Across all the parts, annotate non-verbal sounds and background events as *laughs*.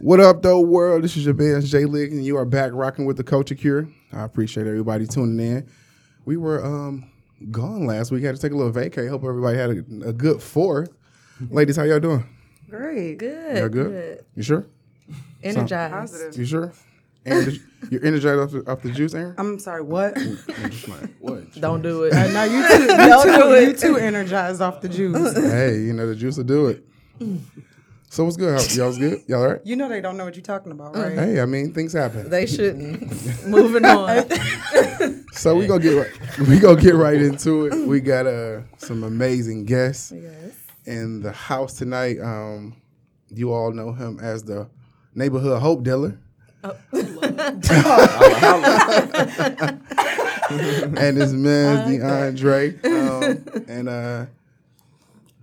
What up, though, world? This is your man Jay Lick, and you are back rocking with the Culture Cure. I appreciate everybody tuning in. We were um gone last week. Had to take a little vacay. Hope everybody had a, a good fourth. Ladies, how y'all doing? Great. Good. Y'all good? You sure? Energized. Positive. You sure? And you're energized off the, off the juice, Aaron? I'm sorry, what? I'm like, what? *laughs* Don't do it. Uh, now you too, *laughs* you Don't too, do it. you too energized off the juice. *laughs* hey, you know the juice will do it. So what's good? How, y'all's good? Y'all all right? You know they don't know what you're talking about, right? Hey, I mean things happen. They shouldn't. Moving on. So we gonna get right, we gonna get right into it. We got uh some amazing guests yes. in the house tonight. Um, you all know him as the neighborhood hope dealer. And his man DeAndre *laughs* um, and uh,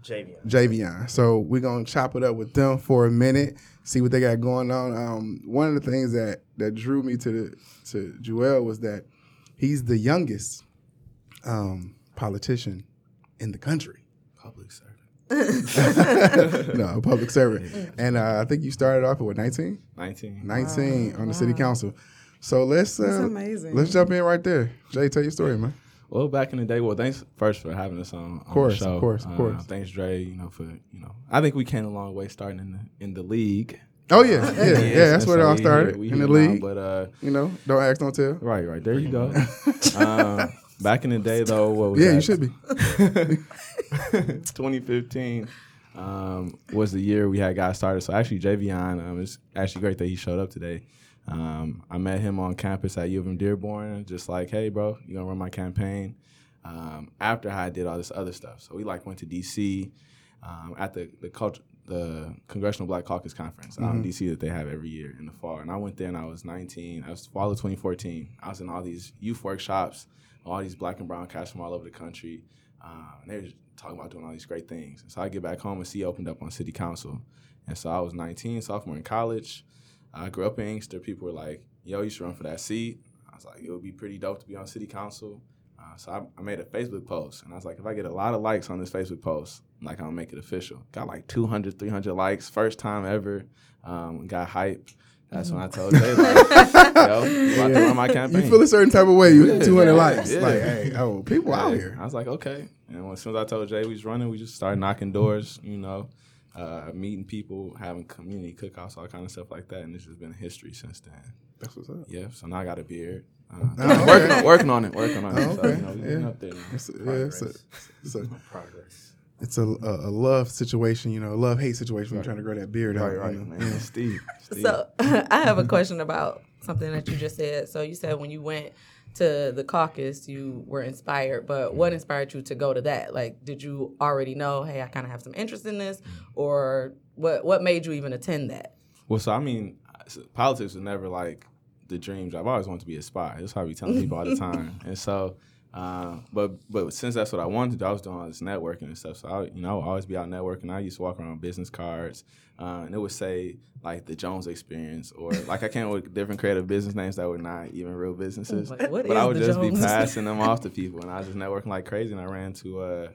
Javion. Javion. So we're gonna chop it up with them for a minute, see what they got going on. Um, one of the things that that drew me to the to Jewell was that he's the youngest um, politician in the country. *laughs* Public servant. no, a public servant. And uh, I think you started off at what 19? 19. 19 on the city council. So let's uh, amazing. let's jump in right there. Jay, tell your story, man. Well, back in the day, well, thanks first for having us on, on course, the of course, of Uh, course. Thanks, Dre. You know for you know, I think we came a long way starting in the in the league. Oh yeah, yeah, yeah. That's And where it all started here- we in the here now, league. but uh, You know, don't ask, don't tell. right, right there you go. *laughs* uh, back in the day, though, what was Yeah, that? you should be. *laughs* *laughs* 2015 um, was the year we had got started. So actually, Javion, um, it's actually great that he showed up today. Um, I met him on campus at U of M Dearborn, just like, hey, bro, you gonna run my campaign? Um, after I did all this other stuff, so we like went to DC um, at the the culture. The Congressional Black Caucus Conference out in DC that they have every year in the fall, and I went there and I was 19. I was fall of 2014. I was in all these youth workshops, all these black and brown cats from all over the country. Uh, and they were talking about doing all these great things. And so I get back home and see opened up on city council. And so I was 19, sophomore in college. I grew up in Inkster. People were like, yo, you should run for that seat. I was like, it would be pretty dope to be on city council. Uh, so I, I made a Facebook post. And I was like, if I get a lot of likes on this Facebook post, like I'll make it official. Got like 200, 300 likes, first time ever. Um, got hype. That's when I told Jay, like, yo, you about to run my campaign. You feel a certain type of way. You Yeah. 200 likes. Yeah. Like, hey, oh, people out here. I was like, okay. And as soon as I told Jay we was running, we just started knocking doors, you know, uh, meeting people, having community cookouts, all kind of stuff like that. And this has been history since then. That's what's up. Yeah. So now I got a beard. Uh, Oh, working, okay. on, working on it. Working on it. Oh, So, okay. you know, Yeah. up there. now. It's a, yeah, it's a, it's a, *laughs* Progress. It's a, a, a love situation, you know, a love hate situation when you're trying to grow that beard out. Right, right, you know? man. *laughs* Steve. Steve. So *laughs* I have a question about something that you just said. So you said when you went to the caucus, you were inspired, but what inspired you to go to that? Like, did you already know, hey, I kind of have some interest in this, or what? What made you even attend that? Well, so I mean, politics was never like the dream job. I always wanted to be a spy. That's how I be telling people all the *laughs* time. And so, uh, but but since that's what I wanted to do, I was doing all this networking and stuff. So I, you know, I would always be out networking. I used to walk around with business cards, uh, and it would say like the Jones Experience, or like I came with different creative business names that were not even real businesses. Like, but I would just Jones? be passing them off to *laughs* people, and I was just networking like crazy. And I ran to. Uh,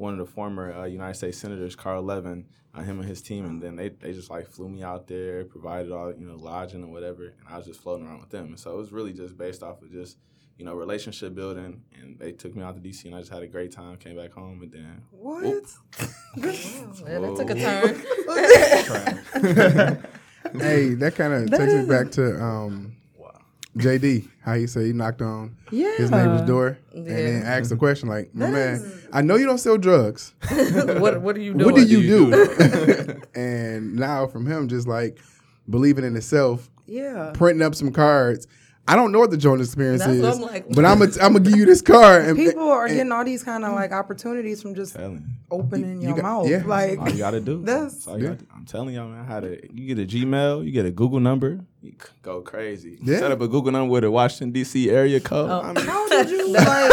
one of the former uh, United States senators, Carl Levin, uh, him and his team, and then they, they just like flew me out there, provided all you know lodging or whatever, and I was just floating around with them. And so it was really just based off of just you know relationship building, and they took me out to DC, and I just had a great time. Came back home, and then What? Yeah, *laughs* that took a turn. *laughs* *laughs* Hey, that kind of takes me back to um, JD, how he said he knocked on his neighbor's Yeah. door and then asked the question like, my man, I know you don't sell drugs. what What are you doing? What do you do you do? and now from him just like believing in himself, Yeah. printing up some cards. I don't know what the Jones experience That's is, what I'm like. but I'm gonna I'm gonna give you this card. And People are and- getting all these kind of like opportunities from just telling you. opening You your got- mouth. yeah. Like All you gotta do. *laughs* That's- That's all you gotta do. I'm telling y'all, man. How to you get a Gmail, you get a Google number, you go crazy. Yeah. Set up a Google number with a Washington D.C. area code. Oh. I mean, how did *laughs* you like? I'm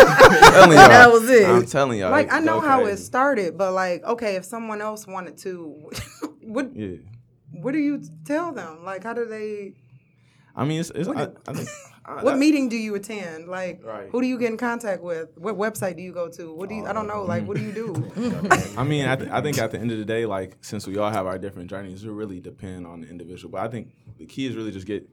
telling y'all. That was it. I'm telling y'all. like I know go how it started, but like okay, if someone else wanted to, *laughs* what Yeah. what do you tell them? Like how do they? I mean, it's, it's What I, I think *laughs* Uh, what meeting do you attend? Like, Right. who do you get in contact with? What website do you go to? What do you? I don't know. Like, what do you do? *laughs* I mean, I, th- I think at the end of the day, like since we all have our different journeys, it really depend on the individual. But I think the key is really just get.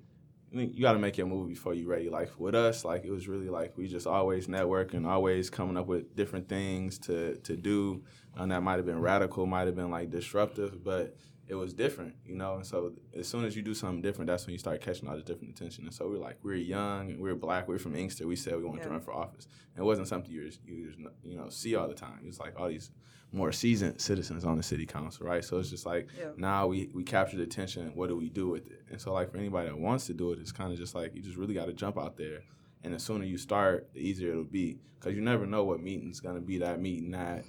I mean, you got to make your move before you're ready. Like with us, like it was really like we just always networking, always coming up with different things to to do, and that might have been radical, might have been like disruptive, but it was different, you know. And so as soon as you do something different, that's when you start catching all the different attention. And so we're like, we're young, and we're black, we're from Inkster. We said we wanted to run for office. And it wasn't something you was, you was, you know see all the time. It was like all these more seasoned citizens on the city council, right? So it's just like Yeah. now we we capture the attention. What do we do with it? And so like for anybody that wants to do it, it's kind of just like you just really got to jump out there. And the sooner you start, the easier it'll be because you never know what meeting's gonna be. That meeting that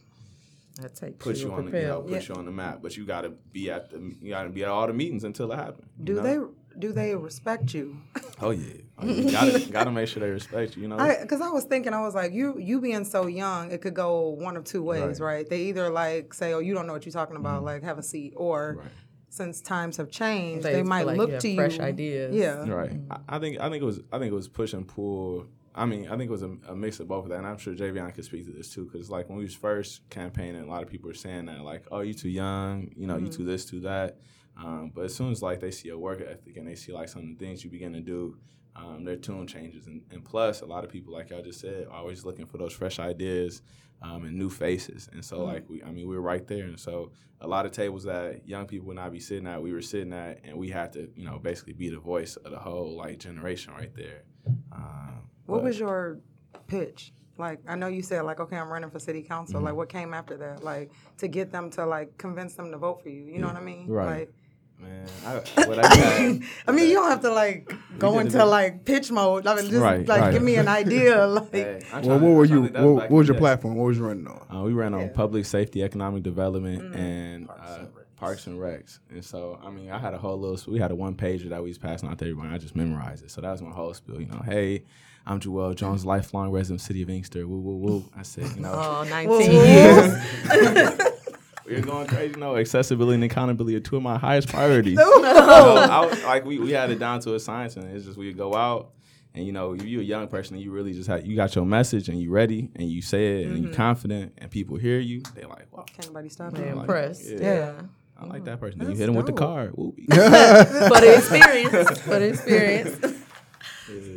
That takes put you on the you know propel. put you on the map. But you got to be at the you got to be at all the meetings until it happens. Do know? they do they respect you? *laughs* Oh yeah, oh, yeah. gotta gotta make sure they respect you. You know. Because I was thinking I was like you you being so young it could go one of two ways Right. right, they either like say oh you don't know what you're talking about mm-hmm. like have a seat or Right. since times have changed They they, might like look you have to you fresh ideas. yeah Right. Mm-hmm. I, I think I think it was I think it was push and pull. I mean, I think it was a, a mix of both of that, and I'm sure Javion could speak to this too, because like when we was first campaigning, a lot of people were saying that like, oh, you too young, you know, you too this, too that. Um, but as soon as like they see a work ethic and they see like some of the things you begin to do, um, their tune changes, and, and plus a lot of people, like y'all just said, are always looking for those fresh ideas um, and new faces, and so like we, I mean, we were right there, and so a lot of tables that young people would not be sitting at, we were sitting at, and we had to, you know, basically be the voice of the whole like generation right there. Um, what but- was your pitch like I know you said like okay I'm running for city council Mm-hmm. like what came after that like to get them to like convince them to vote for you you know what I mean Right. like man? I, what I had, *laughs* I mean, you don't have to like go into bit- like pitch mode. I mean, just Right, like right. give me an idea. *laughs* Like, Hey, Well, trying- what were you? was What, what was your day. platform? What was you running on? Uh, we ran on Yeah. public safety, economic development, Mm-hmm. and uh, parks and recs. And so, I mean, I had a whole little. We had a one pager that we was passing out to everyone. I just memorized it. So that was my whole spiel. You know, hey, I'm Jewell Jones, mm. lifelong resident of city of Inkster. Woo woo woo. I said, you know, Oh, 19 years. *laughs* we're going crazy. You know, accessibility and accountability are two of my highest priorities. *laughs* So I was, like we, we had it down to a science, and it's just we go out. And you know, if you're a young person and you really just had you got your message and you ready and you say it and you're mm-hmm. confident and people hear you, they're like, wow, can't nobody stop They me. like, impressed. yeah. Yeah. I like mm-hmm. that person. Then you That's hit them with the dope. card. Woo. For the experience. For the experience. *laughs*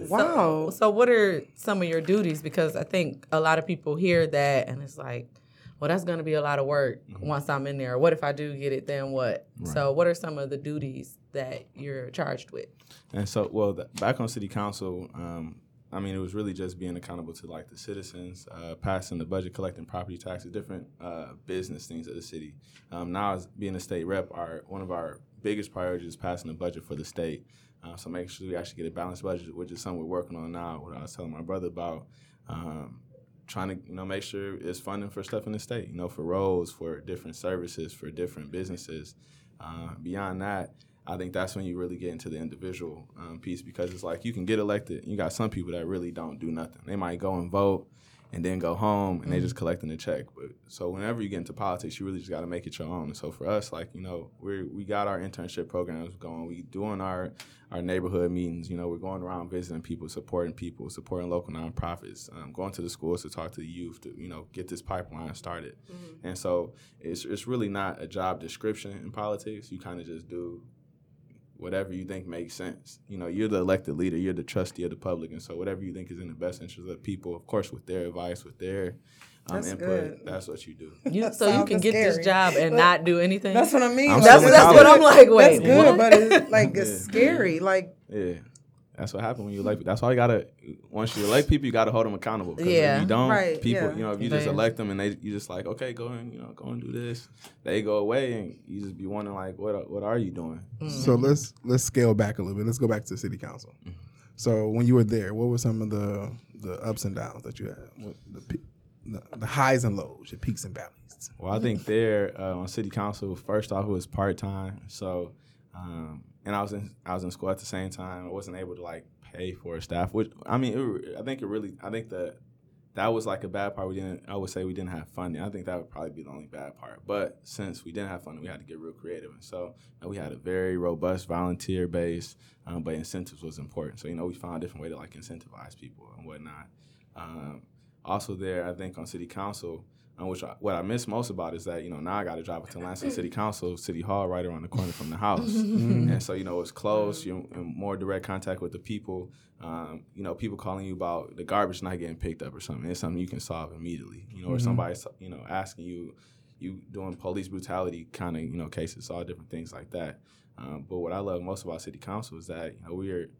Wow. So, what are some of your duties? Because I think a lot of people hear that and it's like, well, that's going to be a lot of work once I'm in there. What if I do get it? Then what? So, what are some of the duties that you're charged with? And so, well, th- back on city council, um, I mean, it was really just being accountable to like the citizens, uh, passing the budget, collecting property taxes, different uh, business things of the city. Um, now, as being a state rep, our one of our biggest priorities is passing the budget for the state. Uh, so make sure we actually get a balanced budget, which is something we're working on now. What I was telling my brother about. Um, trying to you know make sure it's funding for stuff in the state you know for roads for different services for different businesses uh, beyond that i think that's when you really get into the individual um, piece because it's like you can get elected you got some people that really don't do nothing they might go and vote and then go home and they just collecting the check but so whenever you get into politics you really just got to make it your own and so for us like you know we we got our internship programs going we doing our our neighborhood meetings. You know, we're going around visiting people, supporting people, supporting local nonprofits, um, going to the schools to talk to the youth to you know get this pipeline started. And so it's it's really not a job description in politics. You kind of just do whatever you think makes sense. You know, you're the elected leader, you're the trustee of the public, and so whatever you think is in the best interest of the people, of course, with their advice, with their um, That's input, good. that's what you do. You, so you can get scary. this job and But- not do anything. That's what I mean. I'm that's that's what I'm like. Wait, That's good, what? but it's like it's *laughs* Yeah. scary. Like Yeah. That's what happened when you elect. That's why you gotta. Once you elect people, you gotta hold them accountable. 'cause Yeah. If you don't, Right, people. yeah. You know, if you just elect them and they, you just like, okay, go and you know, go and do this. They go away and you just be wondering like, what, what are you doing? So let's let's scale back a little bit. Let's go back to city council. So when you were there, what were some of the the ups and downs that you had? The, the the highs and lows, your peaks and valleys. Well, I think there uh, on city council, first off, it was part time. So, um, and I was in I was in school at the same time. I wasn't able to like pay for a staff. Which I mean, it, I think it really. I think the that was like a bad part. We didn't. I would say we didn't have funding. I think that would probably be the only bad part. But since we didn't have funding, we had to get real creative, and so uh, we had a very robust volunteer base. Um, but incentives was important. So you know, we found a different way to like incentivize people and whatnot. Um, also, there, I think on city council, um, which I, what I miss most about is that you know now I got to drive up to Lansing City Council, City Hall, right around the corner from the house, and so you know it's close. You're in more direct contact with the people. Um, you know, people calling you about the garbage not getting picked up or something. It's something you can solve immediately. You know, or somebody's you know asking you, you doing police brutality kind of you know cases, all different things like that. Um, but what I love most about City Council is that you know we are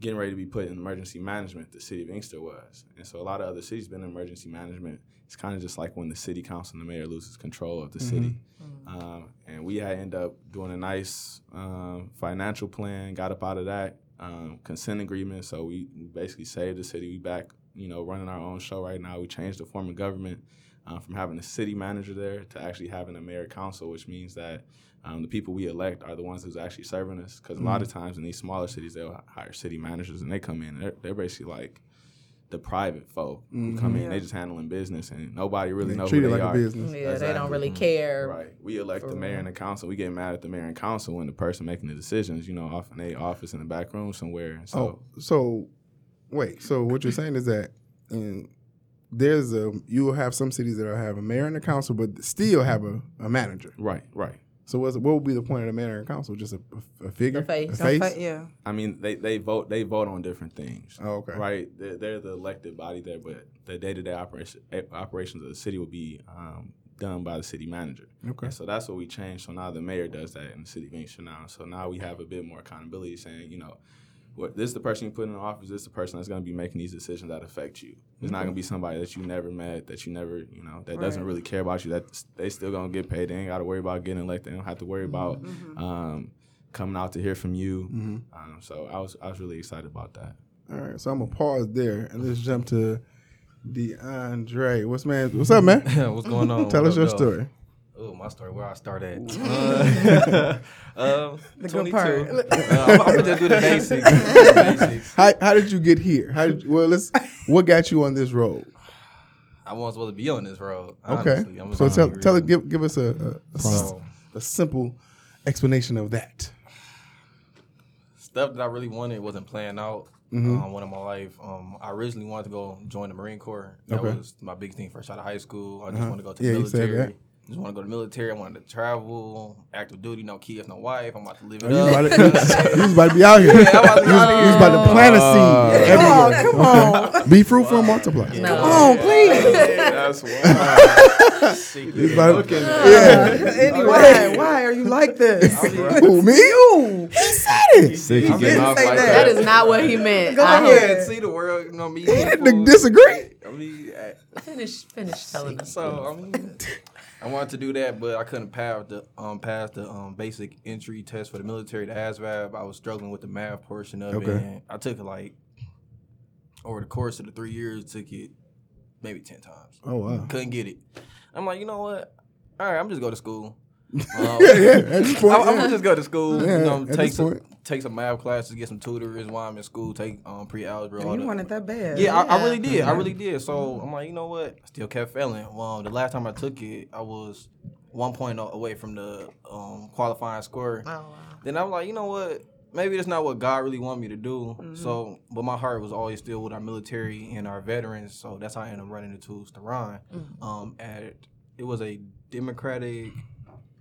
getting ready to be put in emergency management. The city of Inkster was, and so a lot of other cities been in emergency management. It's kind of just like when the city council and the mayor loses control of the city. Um, and we had end up doing a nice um, financial plan, got up out of that um, consent agreement. So we we basically saved the city. We back, you know, running our own show right now. We changed the form of government uh, from having a city manager there to actually having a mayor council, which means that um, the people we elect are the ones who's actually serving us. Because a lot of times in these smaller cities, they'll hire city managers and they come in. They're, they're basically like the private folk who come mm-hmm. in. They just handling business and nobody really knows Treat who it they like are. a business. Yeah, they don't really mm-hmm. care. Right. We elect the mayor and the council. We get mad at the mayor and council when the person making the decisions, you know, off in their office in the back room somewhere. So, Oh, so wait. So what you're saying is that in, there's a you will have some cities that will have a mayor and a council, but still have a, a manager. right, right. So what's, what would be the point of the mayor and council? Just a, a figure, The face. a face. But yeah. I mean, they, they vote they vote on different things. Oh, okay. Right. They're, they're the elected body there, but the day to day operation eh, operations of the city will be um, done by the city manager. Okay. And so that's what we changed. So now the mayor does that in the city of Inkster now. So now we have a bit more accountability, saying, you know, what this is the person you put in the office. This is the person that's going to be making these decisions that affect you. It's not going to be somebody that you never met, that you never, you know, that doesn't really care about you. That they still going to get paid. They ain't got to worry about getting elected. They don't have to worry about Mm-hmm. um, coming out to hear from you. Mm-hmm. Um, so I was I was really excited about that. All right. So I'm gonna pause there and let's jump to DeAndre. What's man? What's up, man? *laughs* What's going on? Tell What us your up, though? story. Oh, my story. Where I start at? Uh, *laughs* um, *laughs* The good 22. part. Uh, I'm, I'm gonna just do the *laughs* basics. the basics. How, how did you get here? How did you, well, let's. What got you on this road? I wasn't supposed to be on this road. Okay. Honestly. I'm So tell tell it. Give give us a a, a s- So, a simple explanation of that. stuff that I really wanted wasn't playing out. Mhm. Um, one of my life. Um, I originally wanted to go join the Marine Corps. That Okay. was my big thing first out of high school. I just Uh-huh. wanted to go to Yeah, the you said military. That. Just want to go to the military. I wanted to travel, active duty, no kids, no wife. I'm about to live it Oh, you, up. was about to, *laughs* you was about to be out here. Yeah, I'm about to be you, was, you was about to plant a seed Come on, everywhere. come on. *laughs* Be fruitful and multiply. No. Come on, please. That's why. *laughs* He's about to- Uh, yeah. anyway, why are you like this? Who me? You. He said it. Sick, didn't say that. That is not what he meant. Go I ahead. hope- Yeah, see the world, you know me. He didn't people. disagree. I mean, I- Finish, finish telling us. so I mean, I wanted to do that, but I couldn't pass the um pass the um basic entry test for the military, the ASVAB. I was struggling with the math portion of Okay. it. And I took it like over the course of the three years, took it maybe ten times. Oh wow. Couldn't get it. I'm like, you know what? All right, I'm just go to school. Um, *laughs* Yeah, yeah. At this point, I'm, I'm yeah. gonna just go to school. Yeah, you know, take some point. take some math classes, get some tutors while I'm in school. Take um pre algebra. You wanted that bad. Yeah, I, I really did. I really did. So I'm like, you know what? I still kept failing. Well, the last time I took it, I was one point away from the um, qualifying score. Oh, wow. Then I'm like, you know what? Maybe that's not what God really wanted me to do. So, but my heart was always still with our military and our veterans. So that's how I ended up running the into Steron. Um, at it was a Democratic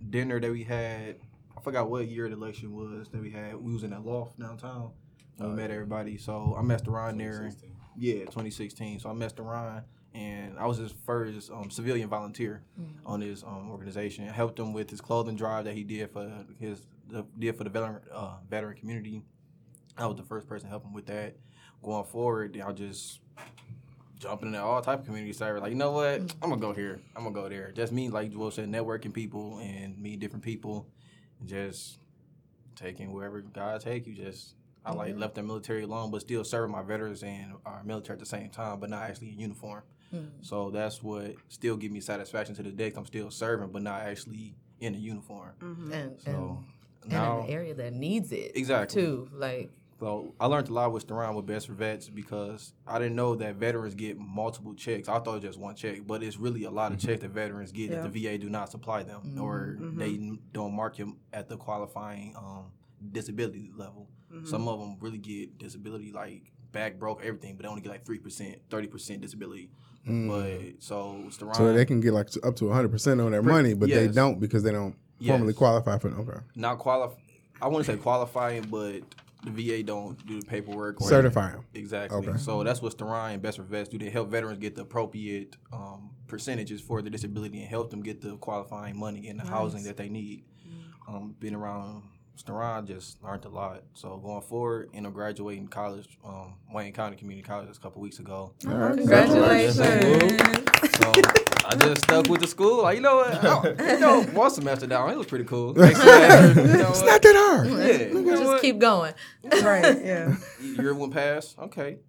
dinner that we had. I forgot what year the election was that we had. We was in that loft downtown. We met everybody. So I messed around there. Yeah, 2016. So I messed around, and I was his first um, civilian volunteer on his um, organization. I helped him with his clothing drive that he did for his the, did for the veteran uh, veteran community. I was the first person to help him with that. Going forward, I'll just jumping into all type of community service. Like, you know what? Mm. I'm gonna go here. I'm gonna go there. Just me, like Jewell said, networking people and meet different people, and just taking wherever God take you. Just I like mm-hmm. left the military alone, but still serving my veterans and our military at the same time, but not actually in uniform. Mm. So that's what still give me satisfaction to the day. I'm still serving, but not actually in a uniform. And, and, So and now, in an area that needs it. Exactly. Too. Like, So I learned a lot with Steron with Best for Vets because I didn't know that veterans get multiple checks. I thought it was just one check, but it's really a lot of mm-hmm. checks that veterans get Yeah. if the VA do not supply them mm-hmm. or mm-hmm. they don't mark them at the qualifying um, disability level. Some of them really get disability like back broke everything, but they only get like three percent, thirty percent disability. But mm. so Steron, So they can get like up to 100% on their money, but they don't because they don't formally Yes. qualify for Okay. not qualify. I wouldn't say qualifying, but the VA don't do the paperwork. Or Certify 'em. Exactly. Okay. So that's what Steron and Best for Vets do. They help veterans get the appropriate um, percentages for the disability and help them get the qualifying money and the housing that they need. Um, being around Steron just learned a lot. So going forward, you know, graduating college, um, Wayne County Community College a couple weeks ago. Congratulations. So I just stuck with the school. Like you know what, I- you know, one semester down, it was pretty cool. *laughs* Next semester, you know It's what? not that hard. Yeah, you know Just what? keep going. right. Yeah. year went past. Okay,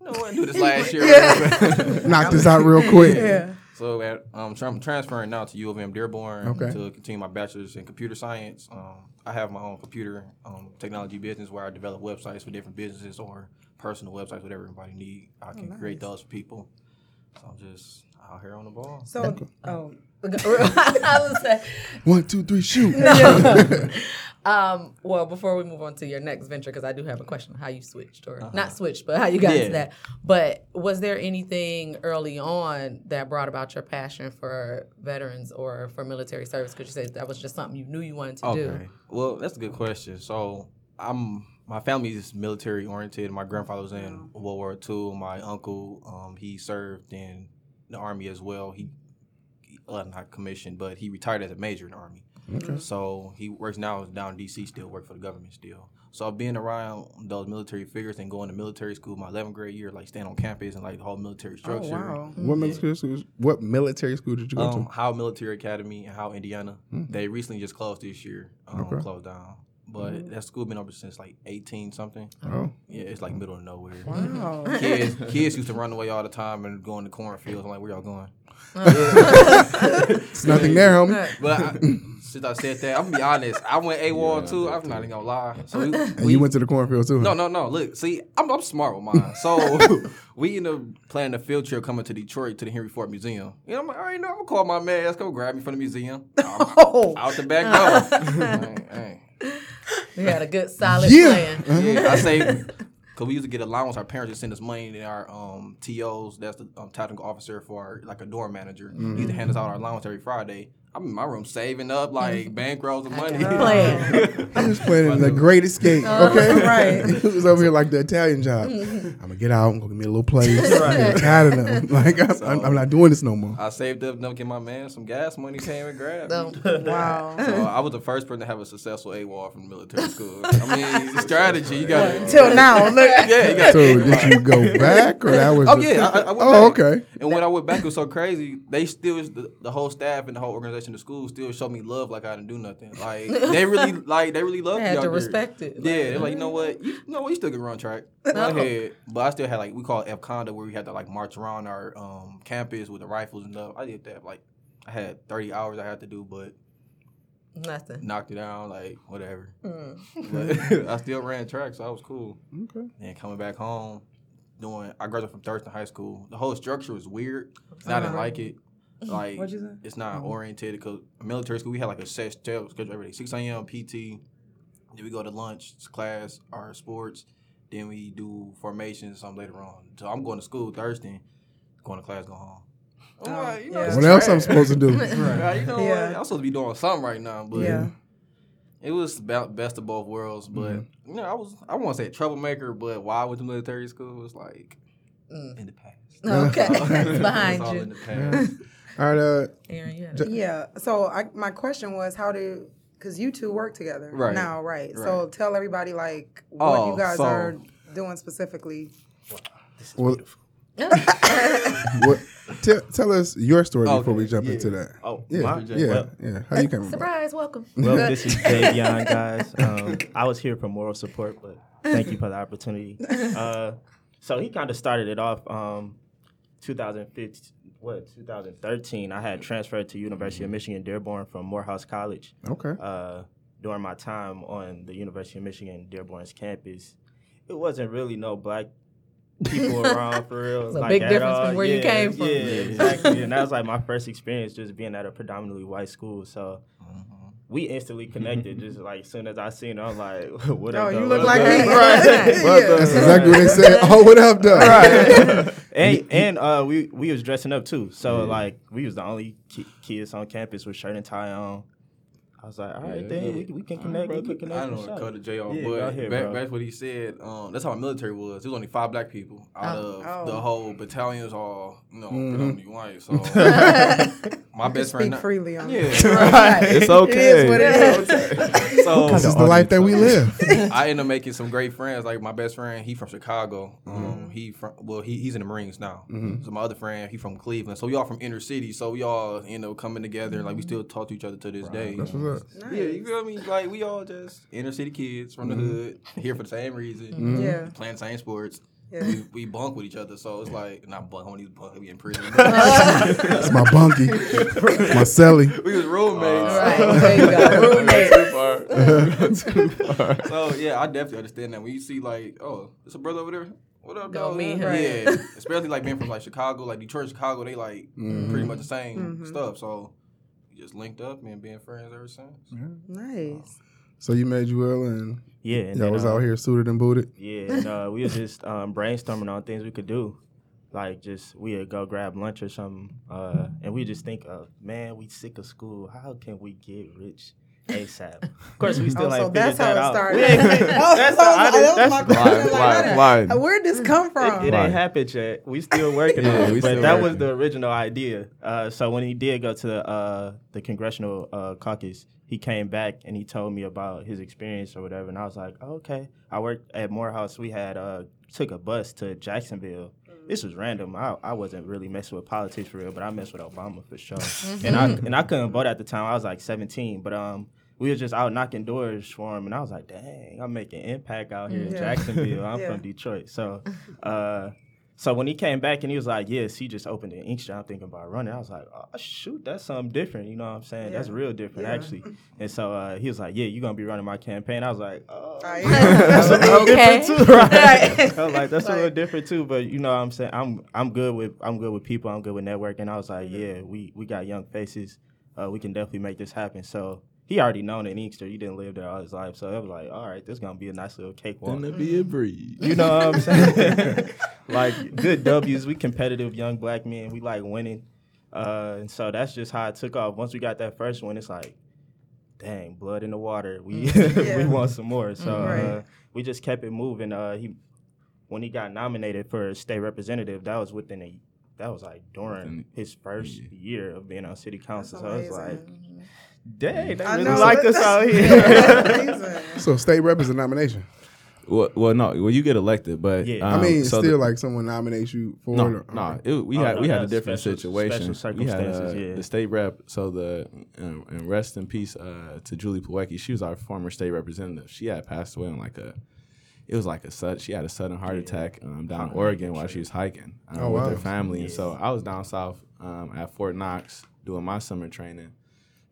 you know what? Do this *laughs* last year. *laughs* Knock this out real quick. Yeah. So at, um, so I'm transferring now to U of M Dearborn Okay. to continue my bachelor's in computer science. Um, I have my own computer um, technology business where I develop websites for different businesses or personal websites, whatever everybody need. I can create those for people. So I'm just out here on the ball. So, oh, *laughs* I was say, One, two, three, shoot. *laughs* *laughs* um, well, before we move on to your next venture, because I do have a question how you switched, or not switched, but how you got Yeah. into that. But was there anything early on that brought about your passion for veterans or for military service? Because you say that was just something you knew you wanted to do? Okay. Well, that's a good question. So I'm my family is military oriented. My grandfather was in World War II. My uncle, um, he served in the army as well. He, he uh, not commissioned, but he retired as a major in the army. So he works now down in DC, still work for the government still. So being around those military figures and going to military school my 11th grade year, like staying on campus and like the whole military oh structure. wow. What military school? What military school did you go Um, to? Howe Military Academy and Howe Indiana. Mm-hmm. They recently just closed this year. Um, Closed down. But mm-hmm. that school been open since like eighteen something. Oh, Yeah, it's like middle of nowhere. Wow. *laughs* Kids, kids used to run away all the time and go in the cornfields. I'm like, where y'all going? *laughs* it's nothing there, homie. But I, since I said that, I'm gonna be honest. I went AWOL too. I'm not even gonna lie. So we, And we you went to the cornfield too. no, no, no. Look, see, I'm, I'm smart with mine. So *laughs* we end up planning a field trip coming to Detroit to the Henry Ford Museum. You know, I'm like, all right, no, I'm gonna call my man. Let's go grab me from the museum. I'm Oh. out the back door. Hey, hey. You had a good solid Yeah. plan. Yeah, I say, *laughs* cause we used to get allowance. Our parents just send us money in our um, TOs. That's the um, technical officer for our, like a door manager. He used to hand us out our allowance every Friday. I'm in my room saving up like *laughs* bankrolls of money. *laughs* Plan. I'm just playing the uh, Great Escape. Oh, okay, *laughs* right. it was over here like the Italian job. I'm gonna get out. I'm gonna give me a little place. I'm tired of them. Like I'm, I'm, I'm not doing this no more. I saved up enough to get my man some gas money. Came and grabbed. me. So, Wow. So I was the first person to have a successful AWOL from military school. I mean, strategy. You got to. Till now, look. Yeah, you got. So did you go back or that was? Oh just- yeah, I, I went Oh back. okay. And when I went back, it was so crazy. They still, the, the whole staff and the whole organization, the school, still showed me love like I didn't do nothing. *laughs* Like they really, like they really loved They me. had out to there. respect it. Yeah, they're like, you know what, you, you know what, you still can run track. *laughs* Go ahead. But I still had like we call it F Conda where we had to like march around our um, campus with the rifles and stuff. I did that like I had thirty hours I had to do, but Nothing. knocked it down like whatever. Mm. But *laughs* I still ran track, so I was cool. Okay. And coming back home, doing I graduated from Thurston High School. The whole structure was weird. And I didn't like it. Like What'd you say? it's not oriented because military school we had like a set schedule every day. Six a.m. PT. Then we go to lunch, class, our sports. Then we do formations some later on. So I'm going to school Thursday, going to class, go home. I'm Oh, you know, yeah. What else I'm trash. supposed to do? *laughs* Right, you know Yeah. what? I'm supposed to be doing something right now, but Yeah. it was about best of both worlds. But Mm-hmm. you know, I was I won't say a troublemaker, but why I went to military school, it was like Mm. in the past. *laughs* Okay, *laughs* It's all- that's it's behind you. In the. All right. Uh, Aaron, you had a- Yeah. So I, my question was, how do? Because you two work together Right. now, right? So tell everybody like what Oh, you guys so- are doing specifically. well, *laughs* what, tell, tell us your story before we jump yeah. into that. Oh, Yeah, mine? yeah, Well, yeah. How you came about? Surprise, welcome. *laughs* well, this is Davion, guys. *laughs* Um, I was here for moral support, but thank you for the opportunity. Uh, so he kind of started it off. Um, 2015, what 2013. I had transferred to University of Michigan Dearborn from Morehouse College. Okay. Uh, during my time on the University of Michigan Dearborn's campus, it wasn't really no black people *laughs* around for real. It's a like, big difference all. from where you came from. Yeah, exactly. and that was like my first experience just being at a predominantly white school. So we instantly connected. just *laughs* like as soon as I seen her, I'm like, *laughs* what Oh, up? you look What's like me. Right. Yeah. That's exactly what they said. Oh, what up, though? Right. And and uh, we we was dressing up too. So like we was the only ki- kids on campus with shirt and tie on. I was like, all right, Yeah. then we, we can connect. We can connect. I don't know sure. cut the J off, Yeah, but go ahead, back, bro. back what he said. Um, that's how my military was. It was only five black people out Oh. of Oh. the whole battalions, all you know, Mhm. predominantly white. So *laughs* *laughs* my You best speak friend, now- freely on yeah. it. *laughs* Right. It's okay. is what it is. *laughs* so This is the life that we live. *laughs* I end up making some great friends. Like my best friend, he from Chicago. Um, Mm-hmm. he from well, he, he's in the Marines now. Mhm. So my other friend, he from Cleveland. So we all from inner city. So we all you know coming together. Like we still talk to each other to this day. That's what's up. Yeah, you feel me? Like we all just inner city kids from the hood, here for the same reason. Mhm. Yeah. Playing the same sports. Yeah. We, we bunk with each other, so it's like not bunk. When he's bunk, we in prison. *laughs* That's my bunkie, *laughs* my celly. we was roommates. Right. There you go. Roommates. Too far. *laughs* Too far. So yeah, I definitely understand that. When you see like, oh, it's a brother over there. What up, Go dog? meet him. Yeah, especially like being from like Chicago, like Detroit, Chicago. They like Mhm. pretty much the same Mhm. stuff. So we just linked up and being friends ever since. Nice. So you met Jewell and Yeah, and y'all then, was uh, out here suited and booted. Yeah, and uh, we was just um, brainstorming on things we could do. Like just we would go grab lunch or something, uh, and we just think of, man, we sick of school. How can we get rich ASAP? Of course, we still Oh, ain't so figured that's how that it out. started. We *laughs* Oh, that's so the- I that that's- my question. Like. Where'd this come from? It, it ain't happened yet. We still working Yeah, on it, but still that was the original idea. Uh, so when he did go to the uh, the congressional uh, caucus, he came back and he told me about his experience or whatever, and I was like, oh, okay. I worked at Morehouse. We had uh, took a bus to Jacksonville. This was random. I, I wasn't really messing with politics for real, but I messed with Obama for sure. and I and I couldn't vote at the time. I was like 17, but um. We was just out knocking doors for him, and I was like, "Dang, I'm making impact out here in Jacksonville. I'm *laughs* Yeah. from Detroit, so *laughs* uh, so when he came back and he was like, "Yes, he just opened an ink shop. I'm thinking about running." I was like, "Oh shoot, that's something different." You know what I'm saying? That's real different, Yeah. actually. And so uh, he was like, "Yeah, you're gonna be running my campaign." I was like, "Oh, *laughs* that's a little Okay. different too, right?" Right. I was like, "That's a little different too." But you know what I'm saying? I'm I'm good with I'm good with people. I'm good with networking. I was like, "Yeah, we we got young faces. Uh, we can definitely make this happen." So. He already known in Inkster. He didn't live there all his life, so it was like, all right, this is gonna be a nice little cakewalk. Gonna be a breeze. You know what I'm *laughs* saying? *laughs* like good W's. We competitive young black men. We like winning. Uh, and so that's just how it took off. Once we got that first one, it's like, dang, blood in the water. We *laughs* Yeah. we want some more. So uh, we just kept it moving. Uh, he when he got nominated for state representative, that was within a that was like during Within- his first yeah. year of being on city council. That's so I was like, dang, they I really know. like us out here. So state rep is a nomination. Well, well, no. Well, you get elected, but Yeah. I um, mean, so still the- like someone nominates you for No, it. or- no. okay. It, we Oh, had no, we had a different special- situation. special we had uh, yeah. the state rep. So the uh, and rest in peace uh, to Julie Plawecki. She was our former state representative. She had passed away on like a. It was like a sudden. She had a sudden heart attack um, down in Hiking Oregon while she was hiking uh, Oh, with wow. her family, and so I was down south um, at Fort Knox doing my summer training.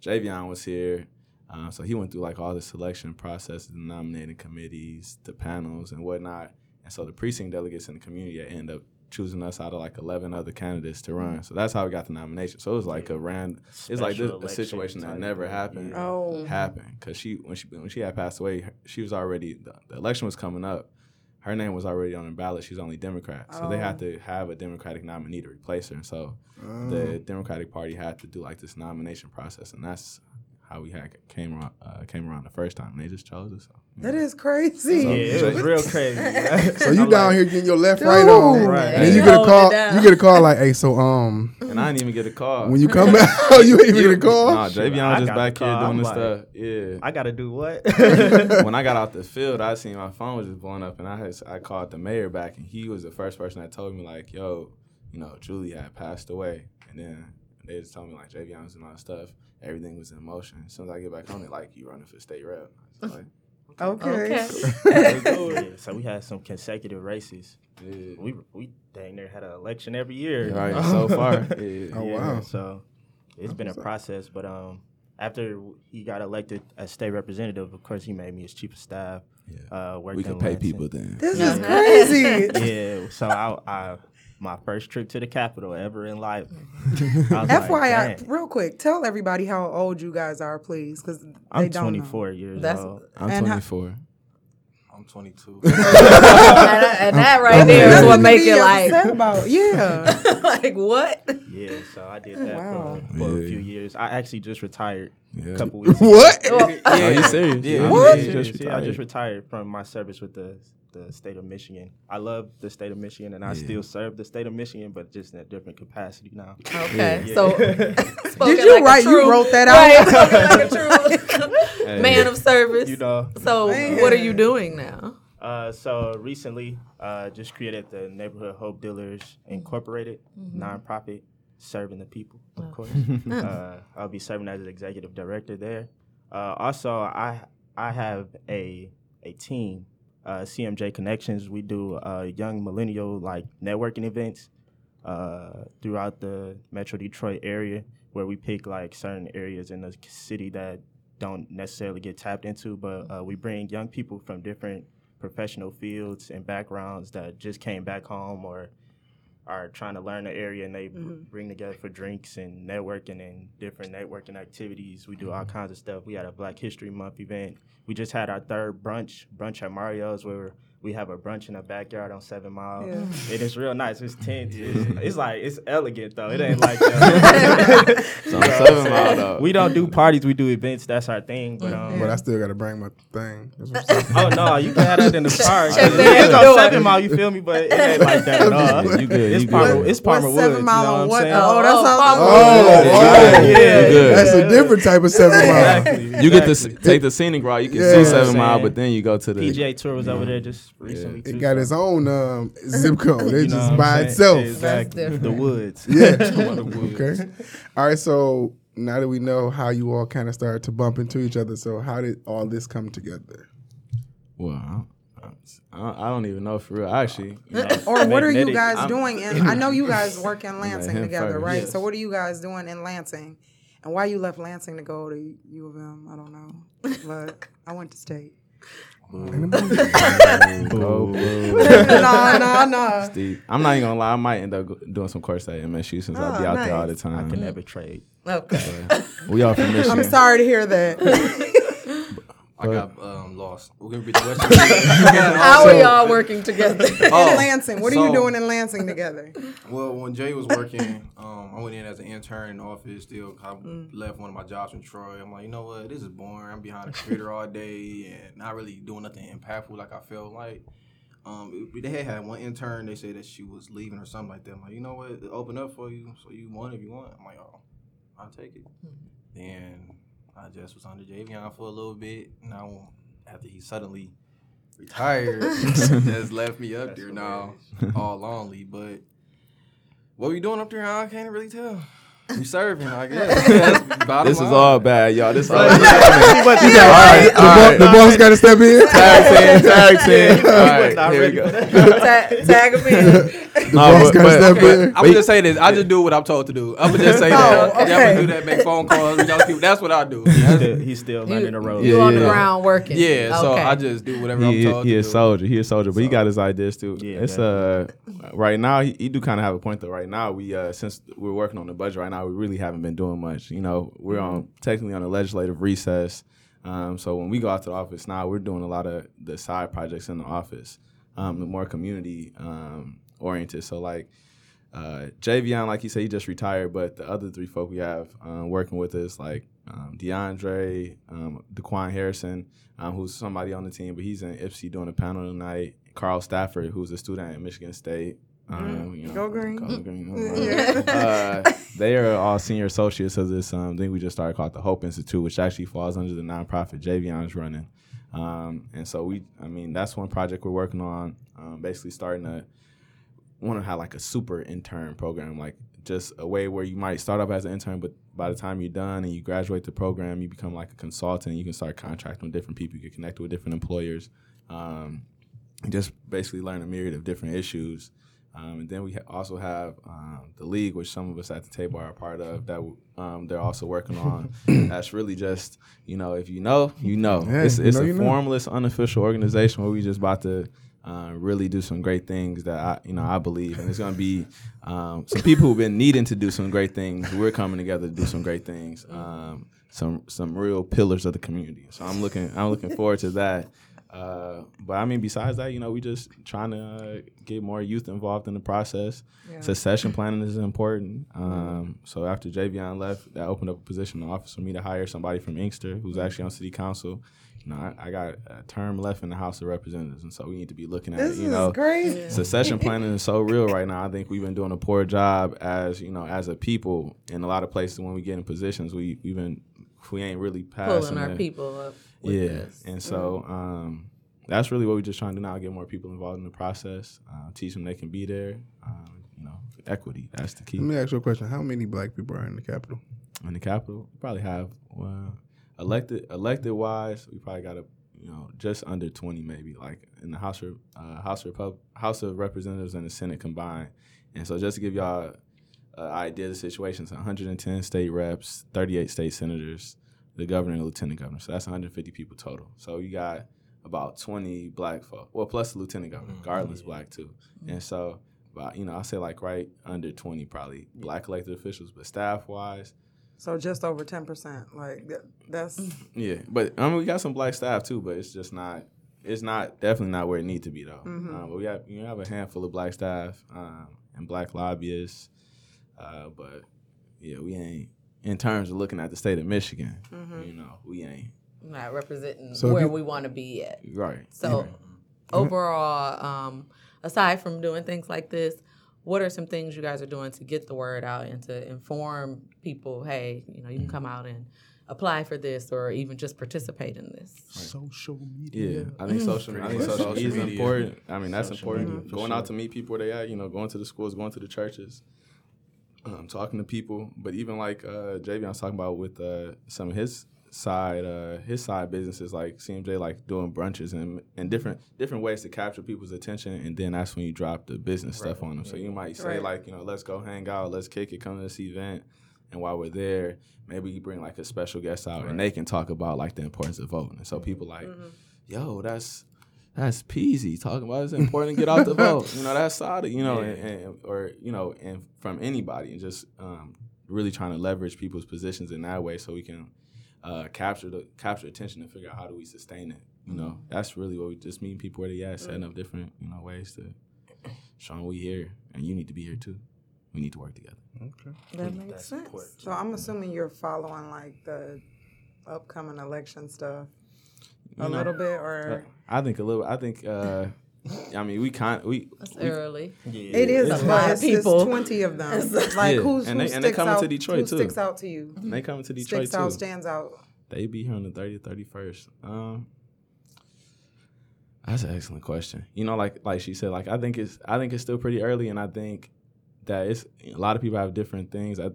Javion was here. Uh, so he went through like all the selection processes, the nominating committees, the panels, and whatnot. And so the precinct delegates in the community end up choosing us out of like 11 other candidates to run. So that's how we got the nomination. So it was like a random, it's like this, a situation that never happened. yeah. Oh. Happened because she when she when she had passed away, she was already the, the election was coming up. Her name was already on the ballot. She's only Democrat, so they had Oh. to have a Democratic nominee to replace her. And so Oh. the Democratic Party had to do like this nomination process, and that's how we had came around uh, came around the first time. And they just chose us. So, That is crazy. Yeah, it was real crazy. *laughs* So you I'm down like, here getting your left right on, Right. and then you get a call. You get a call like, "Hey, so um, and I didn't even get a call. when you come back, oh, *laughs* you ain't even get a call." Nah, Shit, Javion just back here doing I'm this like- stuff. Yeah. I gotta do what? *laughs* when I got out the field, I seen my phone was just blowing up, and I had, I called the mayor back, and he was the first person that told me like, "Yo, you know, Julie had passed away," and then they just told me like Javion was and all that stuff. Everything was in motion. As soon as I get back home, they like, "You running for state rep?" I was like, Okay. *laughs* *laughs* so we had some consecutive races. yeah. We we dang near had an election every year. Right, *laughs* so far, yeah. Oh, Yeah, wow. So it's been a process, but um, after he got elected as state representative, of course he made me his chief of staff. Uh, We in could pay Lansing. people then. This is crazy. Yeah, so I, I my first trip to the capital ever in life. Mm-hmm. *laughs* I was like, FYI, real quick, tell everybody how old you guys are, please, because I'm don't 24 years That's- old. I'm And how- 24. I'm 22. *laughs* and, and that right there know. is what Nothing to make it like, upset about. Yeah. *laughs* like what? Yeah, so I did that Wow. for, for a few years. I actually just retired Yeah. a couple weeks. ago. What? Are you serious? Yeah. I'm What? serious. Just Yeah, I just retired. retired from my service with the the state of Michigan. I love the state of Michigan, and I Yeah. still serve the state of Michigan, but just in a different capacity now. Okay, Yeah. so *laughs* spoken *laughs* Did you like a write? You wrote that out? spoken like a true *laughs* man of service. You know. So Man. what are you doing now? Uh, so recently, uh, just created the Neighborhood Hope Dealers Incorporated nonprofit, serving the people, of course. uh, I'll be serving as the executive director there. Uh, also, I I have a a team, uh, CMJ Connections. We do uh, young millennial like networking events uh, throughout the Metro Detroit area, where we pick like certain areas in the city that don't necessarily get tapped into, but uh, we bring young people from different professional fields and backgrounds that just came back home or are trying to learn the area and they mm-hmm. bring together for drinks and networking and different networking activities. We do all mm-hmm. kinds of stuff. We had a Black History Month event. We just had our third brunch, brunch at Mario's, where we have a brunch in the backyard on Seven Mile. Yeah. *laughs* It is real nice. It's tent. It's, it's like it's elegant though. It ain't like *laughs* *laughs* that. So I'm seven mile though. we don't do parties. We do events. That's our thing. But um, But I still gotta bring my thing. That's what I'm saying. Oh no, you can have that in the park. Check It's on. Seven Mile, you feel me? But it ain't like that at all. You good, It's you Palmer, it's Palmer Woods. seven mile you know what what? I'm saying? Oh, that's Oh, how. Palmer Oh, Yeah, oh, yeah, yeah. That's a different type of seven mile. Exactly. You get to take the scenic route. You can Yeah. see You know what seven mile, but then you go to the PGA Tour was over there just recently. It got its own um, zip *laughs* code. It's you know just by itself. Exactly. The woods. Yeah. *laughs* *laughs* okay. All right. So now that we know how you all kind of started to bump into each other, so how did all this come together? Well, I, I, I don't even know for real. Actually, you know, Or what are you guys I'm- doing? And I know you guys work in Lansing him together, first. right? Yes. So what are you guys doing in Lansing? And why you left Lansing to go to U of M? I don't know, but I went to state. Go no, no, no. Steve. I'm not even gonna lie. I might end up doing some course at MSU since I'll be Oh, out there all the time. I can never trade. Okay. We all from Michigan. I'm sorry to hear that. *laughs* I got um, lost. We're gonna repeat the question. *laughs* How are y'all working together? *laughs* Oh, in Lansing, what are you doing in Lansing together? Well, when Jay was working, um, I went in as an intern in the office. Still, I Mm. left one of my jobs in Troy. I'm like, you know what? This is boring. I'm behind a computer all day and not really doing nothing impactful like I felt like. Um, they had had one intern. They said that she was leaving or something like that. I'm like, you know what? It open up for you, so you want if you want. I'm like, oh, I'll take it. Then I just was under Javion for a little bit. Now after he suddenly *laughs* retired, *laughs* just left me up there now, all lonely. But what we doing up there? I can't really tell. We serving, I guess. *laughs* That's bottom This is all bad, y'all. This all Right. bad. The, bo- the boss got to step in. Tag team, tag team. All was here we go. for tag, tag 'em in. The No, boss but- got but- okay. I'm gonna just say this. I just do what I'm told to do. I'm gonna just say Oh, that. Y'all okay. can do that, make phone calls, reach out to people. That's what I do. He's still, he's still learning the road. You Yeah, on the ground working. Yeah, so Okay. I just do whatever I'm told he to a do. soldier. He a soldier, but he got his ideas too. Yeah, it's uh right now he, he do kind of have a point though. Right now we uh since we're working on the budget right now, we really haven't been doing much. You know, we're on technically on a legislative recess. Um, so when we go out to the office now, we're doing a lot of the side projects in the office, um, the more community um, oriented. So like uh, Javion, like you said, he just retired, but the other three folk we have um, working with us, like um, DeAndre, um, Daquan Harrison, um, who's somebody on the team, but he's in Ypsi doing a panel tonight. Carl Stafford, who's a student at Michigan State. Um, you know, Go Green. Go Green. *laughs* uh, they are all senior associates of this um, thing we just started called the Hope Institute, which actually falls under the nonprofit Javion's running. Um, and so we, I mean, that's one project we're working on. Um, basically, starting to want to have like a super intern program, like just a way where you might start off as an intern, but by the time you're done and you graduate the program, you become like a consultant. You can start contracting with different people. You can connect with different employers. Um, just basically learn a myriad of different issues Um, and then we ha- also have um, the league, which some of us at the table are a part of. That um, they're also working on. *laughs* That's really just you know, if you know, you know. Yeah, it's you it's know, a you know. formless, unofficial organization where we just about to. Uh, really do some great things that I, you know, I believe, and it's gonna be um, some people who've been needing to do some great things. We're coming together to do some great things. Um, some some real pillars of the community. So I'm looking I'm looking forward to that. Uh, but I mean, besides that, you know, we just trying to uh, get more youth involved in the process. Yeah. Succession planning is important. Um, so after Javion left, that opened up a position in the office for me to hire somebody from Inkster who's actually on city council. You know, I, I got a term left in the House of Representatives, and so we need to be looking at This it. You is know, great. succession *laughs* planning is so real right now. I think we've been doing a poor job as you know, as a people in a lot of places when we get in positions, we we've been we ain't really passing Pulling our the- people up. With yeah, this. and so um, that's really what we're just trying to do now: get more people involved in the process, uh, teach them they can be there. Um, you know, equity that's the key. Let me ask you a question. How many black people are in the Capitol? In the Capitol, we probably have well, elected elected wise, we probably got a you know just under twenty maybe, like in the House of uh, House of Repub- House of Representatives and the Senate combined. And so just to give y'all an idea of the situation, it's 110 state reps, 38 state senators, the governor and lieutenant governor. So that's 150 people total. So you got about 20 black folk, well plus the lieutenant governor, Garlin's black too. And so, about you know, I say like right under 20 probably black elected officials, but staff wise. So just over ten percent. Like that, that's Yeah, but I mean, we got some black staff too, but it's just not. It's not definitely not where it need to be though. Uh, but we have you have a handful of black staff um, and black lobbyists, uh, but yeah, we ain't in terms of looking at the state of Michigan. You know, we ain't not representing So where you- we want to be at. right. So overall, um, aside from doing things like this, what are some things you guys are doing to get the word out and to inform people? Hey, you know, you can come out and apply for this, or even just participate in this. Social media. Yeah, I think social. I think much. social media is important. I mean, that's Social important. media, for going out to meet people where they at. You know, going to the schools, going to the churches, um, talking to people. But even like uh, Javion was talking about with uh, some of his side, uh, his side businesses like CMJ, like doing brunches and and different different ways to capture people's attention. And then that's when you drop the business stuff on them. So you might say Right. like, you know, let's go hang out, let's kick it, come to this event. And while we're there, maybe you bring like a special guest out, and they can talk about like the importance of voting. And so people like, yo, that's that's peasy talking about it's important to get out the *laughs* vote. You know, that's solid. You know, and, and or you know, and from anybody, and just um, really trying to leverage people's positions in that way, so we can uh, capture the capture attention and figure out how do we sustain it. You know, that's really what we just meet people where they at, setting up different you know ways to show 'em we here, and you need to be here too. We need to work together. Okay. that makes That's sense. important. So I'm assuming you're following like the upcoming election stuff a You know, little bit, or I think a little. I think. Uh, I mean, we kind we That's we- early. Yeah. it is. It's a lot of it's, it's people. twenty of them. like Yeah, who's and who they- and they sticks coming out? to Detroit, who too. sticks out to you? they coming to Detroit Sticks out, too. stands out. They be here on the 30th, 31st. Um, that's an excellent question. You know, like like she said, like I think it's I think it's still pretty early, and I think that it's a lot of people have different things. I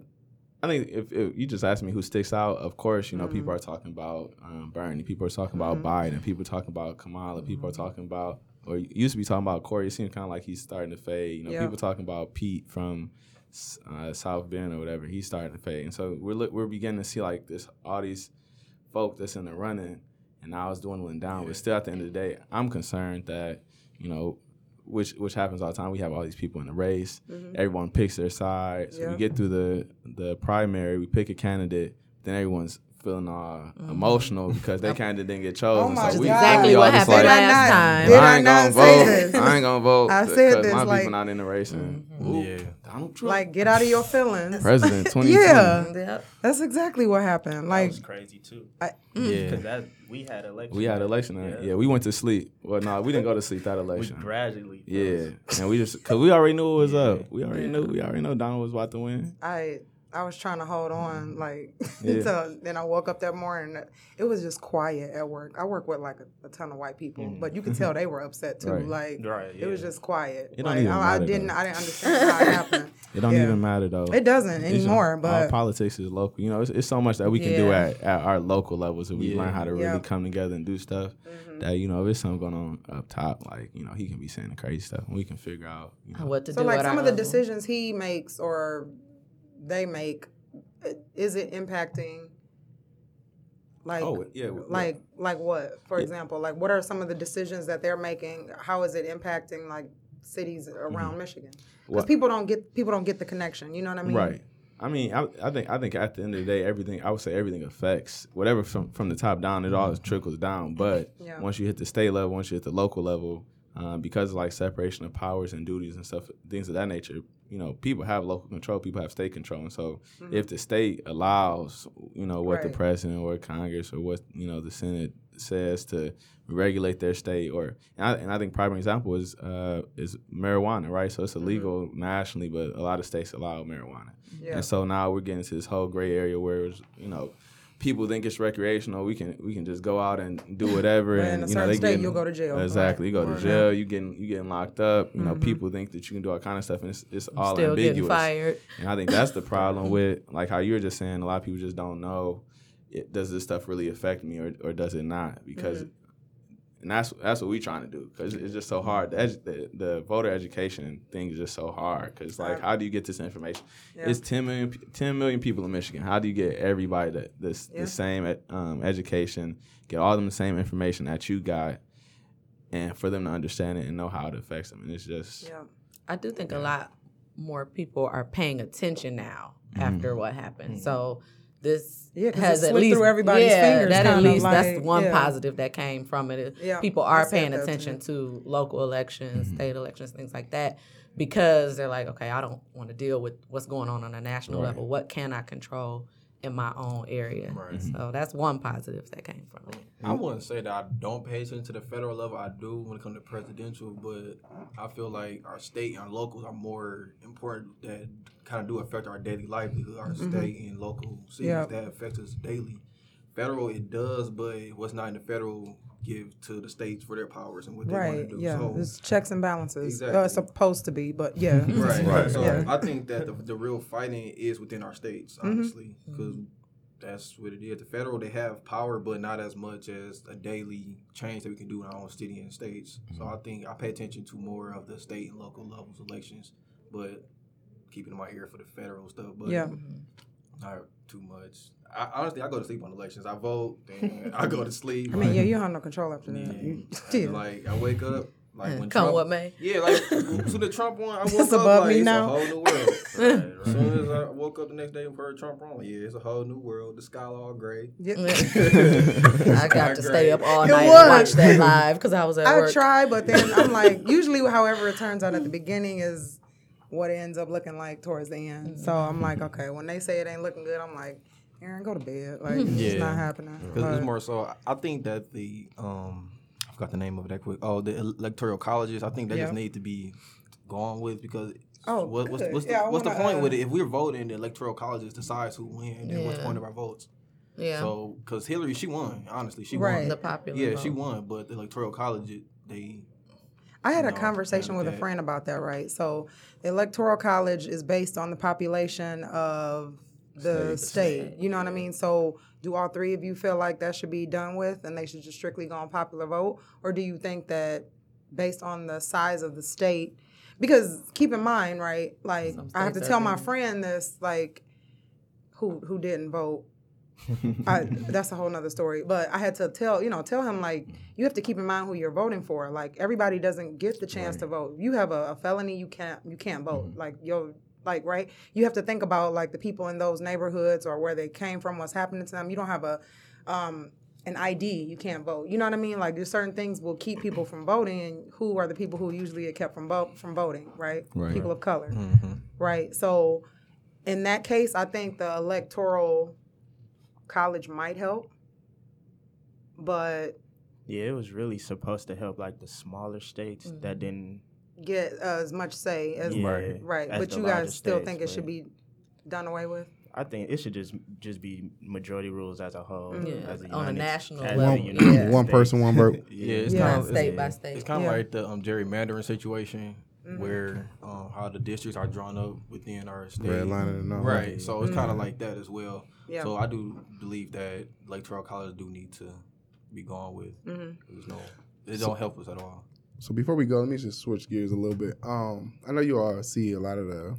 I think if, if you just ask me who sticks out, of course, you know, people are talking about um, Bernie, people are talking about Biden, people are talking about Kamala, people are talking about or used to be talking about Corey. It seems kind of like he's starting to fade. You know, Yeah. people talking about Pete from uh, South Bend or whatever. He's starting to fade, and so we're we're beginning to see like this all these folk that's in the running, and now it's dwindling down. But still, at the end of the day, I'm concerned that you know. Which which happens all the time. We have all these people in the race. Everyone picks their side. So Yeah. we get through the the primary. We pick a candidate. Then everyone's feeling all emotional because they kind of didn't get chosen. Oh my so we, God. Exactly we what happened like, Did I last not- time. did I I ain't not gonna say vote. this? *laughs* I ain't gonna vote. I said this, my like- people not in the race. And mm-hmm. ooh, Yeah. Donald Trump, Like get out of your feelings. president *laughs* 2020. Yeah, Yep. that's exactly what happened. That Like was crazy too. I, mm. Yeah. Because that we had election. We had election night. Yeah. we went to sleep. Well, no, we didn't go to sleep that We election. gradually. Yeah, and we just because we already knew it was up. We already knew. We already know Donald was about to win. I I was trying to hold on, like, *laughs* Yeah. so then I woke up that morning. It was just quiet at work. I work with like a, a ton of white people, but you could *laughs* tell they were upset too. Right. Like, Right, it was just quiet. It don't like, even I, I matter, didn't, though. I didn't understand how it happened. *laughs* It don't Yeah. even matter though. It doesn't It's anymore, all but politics is local. You know, it's, it's so much that we can do at, at our local levels if we Yeah. learn how to really Yeah. come together and do stuff. Mm-hmm. That you know, if there's something going on up top, like you know, he can be saying the crazy stuff, and we can figure out. You know, What to so do? like some of the decisions he makes or they make, uh, is it impacting? Like, Oh, yeah, like, like what? For Yeah. example, like what are some of the decisions that they're making? How is it impacting like cities around Michigan? Because Mm-hmm. Well- people don't get people don't get the connection. You know what I mean? Right. I mean, I, I think I think at the end of the day, everything I would say everything affects whatever from from the top down. It all trickles down. But Yeah. once you hit the state level, once you hit the local level, um, because of like separation of powers and duties and stuff, things of that nature, you know, people have local control, people have state control, and so if the state allows, you know, what the president or Congress or what you know the Senate says to regulate their state, or and I, and I think prime example is uh, is marijuana, right? So it's illegal nationally, but a lot of states allow marijuana. Yeah. And so now we're getting to this whole gray area where it's, you know people think it's recreational. We can we can just go out and do whatever, in and a you know they state, getting- you'll go to jail. Exactly, you go to jail. You getting you getting locked up. You know, mm-hmm. people think that you can do all kind of stuff, and it's, it's all Still getting ambiguous. fired. And I think that's the problem *laughs* with like how you were just saying. A lot of people just don't know. It, does this stuff really affect me, or or does it not? Because mm-hmm. And that's that's what we trying to do because it's just so hard. The, edu- the the voter education thing is just so hard because like how do you get this information? Yeah. It's 10 million, 10 million people in Michigan. How do you get everybody that this Yeah. the same um, education, get all them the same information that you got, and for them to understand it and know how it affects them? And it's just Yeah. I do think a lot more people are paying attention now after what happened. So this Yeah, 'cause it has at least through everybody's yeah, fingers, That at kinda least that's like- one yeah. positive that came from it. Yeah, people are paying attention too. to local elections, mm-hmm. state elections, things like that, because they're like, okay, I don't want to deal with what's going on on a national Right. level. What can I control in my own area? Right. Mm-hmm. So that's one positive that came from it. I wouldn't say that I don't pay attention to the federal level. I do when it comes to presidential, but I feel like our state and our locals are more important that kind of do affect our daily livelihood. Our mm-hmm. state and local cities Yeah. that affect us daily. Federal, it does, but what's not in the federal give to the states for their powers and what they Right. want to do. Yeah. So, It's checks and balances. Exactly. Uh, it's supposed to be, but yeah. *laughs* Right, Right. So Yeah. I think that the, the real fighting is within our states, Mm-hmm. honestly, because that's what it is. The federal they have power, but not as much as a daily change that we can do in our own city and states. So I think I pay attention to more of the state and local levels elections, but keeping my ear for the federal stuff. But Yeah. not too much. I, honestly, I go to sleep on elections. I vote, then I go to sleep. *laughs* I mean, like, yeah, you don't have no control after that. You, And, *laughs* yeah. Like I wake up. Like when Come Trump, what may. yeah, like *laughs* so the Trump one, I woke It's up above like me it's now. a whole new world. Right, As right. soon as I woke up the next day and heard Trump wrong, yeah, it's a whole new world. The sky all gray. Yeah. I got to stay up all It night was. and watch that live because I was at I work. I try, but then I'm like, usually, however it turns out at the beginning is what it ends up looking like towards the end. So I'm like, okay, when they say it ain't looking good, I'm like, Aaron, go to bed. Like, it's Yeah. not happening. Because it's more so. I think that the um, I forgot the name of it that quick. Oh, the electoral colleges. I think they Yeah. just need to be gone with because. Oh, what, what's, good. what's, the, Yeah, I what's the wanna, point uh, with it? If we're voting, the electoral colleges decides who win, then what's the point of our votes? Yeah. So, because Hillary, she won. Honestly, she Right. won. the popular Yeah, vote. she won, but the electoral college, they I had a No, conversation with a friend about that, right? So the electoral college is based on the population of the state. You know what I mean? So do all three of you feel like that should be done with and they should just strictly go on popular vote? Or do you think that based on the size of the state because keep in mind, right, like I have to tell my friend this, like who who didn't vote. *laughs* I, that's a whole nother story. But I had to tell, you know, tell him like you have to keep in mind who you're voting for. Like everybody doesn't get the chance to vote. You have a, a felony, you can't you can't vote. Like you're like right. You have to think about like the people in those neighborhoods or where they came from, what's happening to them. You don't have a um, an ID, you can't vote. You know what I mean? Like there's certain things will keep people from voting. And who are the people who usually get kept from vote from voting? Right. Right. People of color Mm-hmm. right? So in that case, I think the electoral college might help, but Yeah, it was really supposed to help like the smaller states that didn't. get uh, as much say as Yeah, right. as But you larger guys still states, think it should be done away with? I think it should just just be majority rules as a whole. Yeah, as a on a national level, One, yeah. one person, one vote. *laughs* Yeah, it's Yeah. kind of State by state. It's kind of Yeah. like the um, gerrymandering situation where um, how the districts are drawn up within our state. Red line and all. Right. So it's kind of like that as well. Yeah. So I do believe that electoral college do need to be gone with. There's no, it don't help us at all. So before we go, let me just switch gears a little bit. Um, I know you all see a lot of the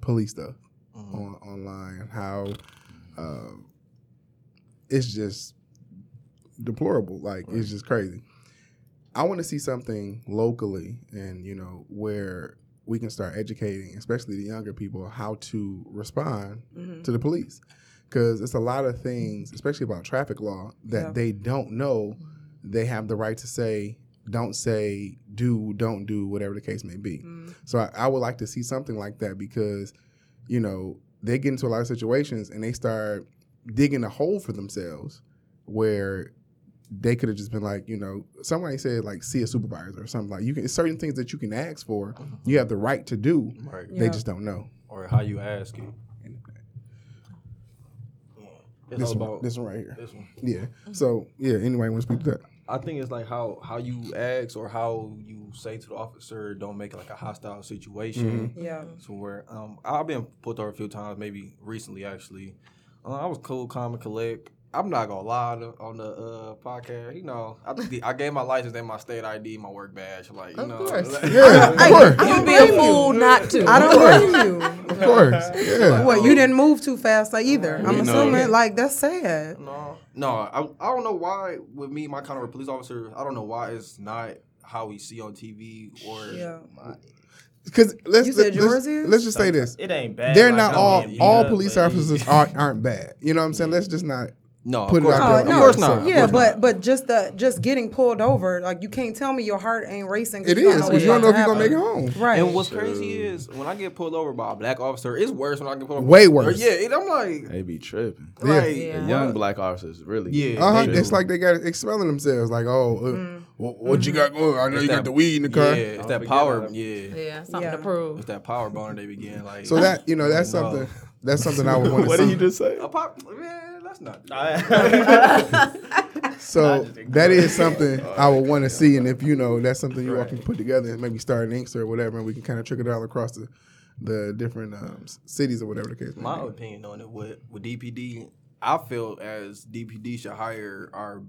police stuff on online and how uh, it's just deplorable. Like it's just crazy. I want to see something locally, and you know where we can start educating, especially the younger people, how to respond mm-hmm. to the police, because it's a lot of things, especially about traffic law, that Yeah. they don't know. They have the right to say, don't say, do, don't do, whatever the case may be. Mm. So I, I would like to see something like that because, you know, they get into a lot of situations and they start digging a hole for themselves where they could have just been like, you know, somebody said like see a supervisor or something like you can certain things that you can ask for, you have the right to do. Right. They Yeah. just don't know. Or how you ask it. It's This all one, about this one right here. this one. Yeah. So yeah, anybody want to speak to that? I think it's like how how you ask or how you say to the officer don't make it like a hostile situation. Yeah. So where um I've been pulled over a few times, maybe recently actually. Uh, I was cool, calm, and collect. I'm not gonna lie to, on the uh, podcast. You know, I, I gave my license and my state ID, my work badge. Like, you Of know, course. like- Yeah, *laughs* of course. You'd be a fool not to. I don't *laughs* blame you. Of course. Yeah. What you didn't move too fast like either. I'm You know. assuming like that's sad. No, no, I, I don't know why with me, my kind of a police officer, I don't know why it's not how we see on TV or Yeah. Because let's You said let's, let's just say this. It ain't bad. They're like, not all all police officers *laughs* aren't, aren't bad. You know what I'm saying? Let's just not no, Put of it course out not. there. Of course not. Yeah, course but not. but just the just getting pulled over, like you can't tell me your heart ain't racing. It is you don't because you don't know if you're gonna make it home. Right. And what's crazy is when I get pulled over by a black officer, it's worse when I get pulled over. Way worse. Yeah, it, I'm like, They be tripping. right. Yeah. The young black officers really. Yeah. Uh huh. It's like they got expelling themselves. Like, oh, uh, what, what you got going? I know It's you got the weed in the car. Yeah, it's that power. Yeah, Yeah, something Yeah. to prove. it's that power boner they begin like. So that you know, that's something. That's something I would want to say. What see. did you just say? a pop, man, that's not. *laughs* So just ignore that is something I would want to see, and if you know that's something you all can put together and maybe start an Inkster or whatever, and we can kind of trickle down across the the different um, cities or whatever the case. May My be. opinion on it with with DPD, I feel as DPD should hire our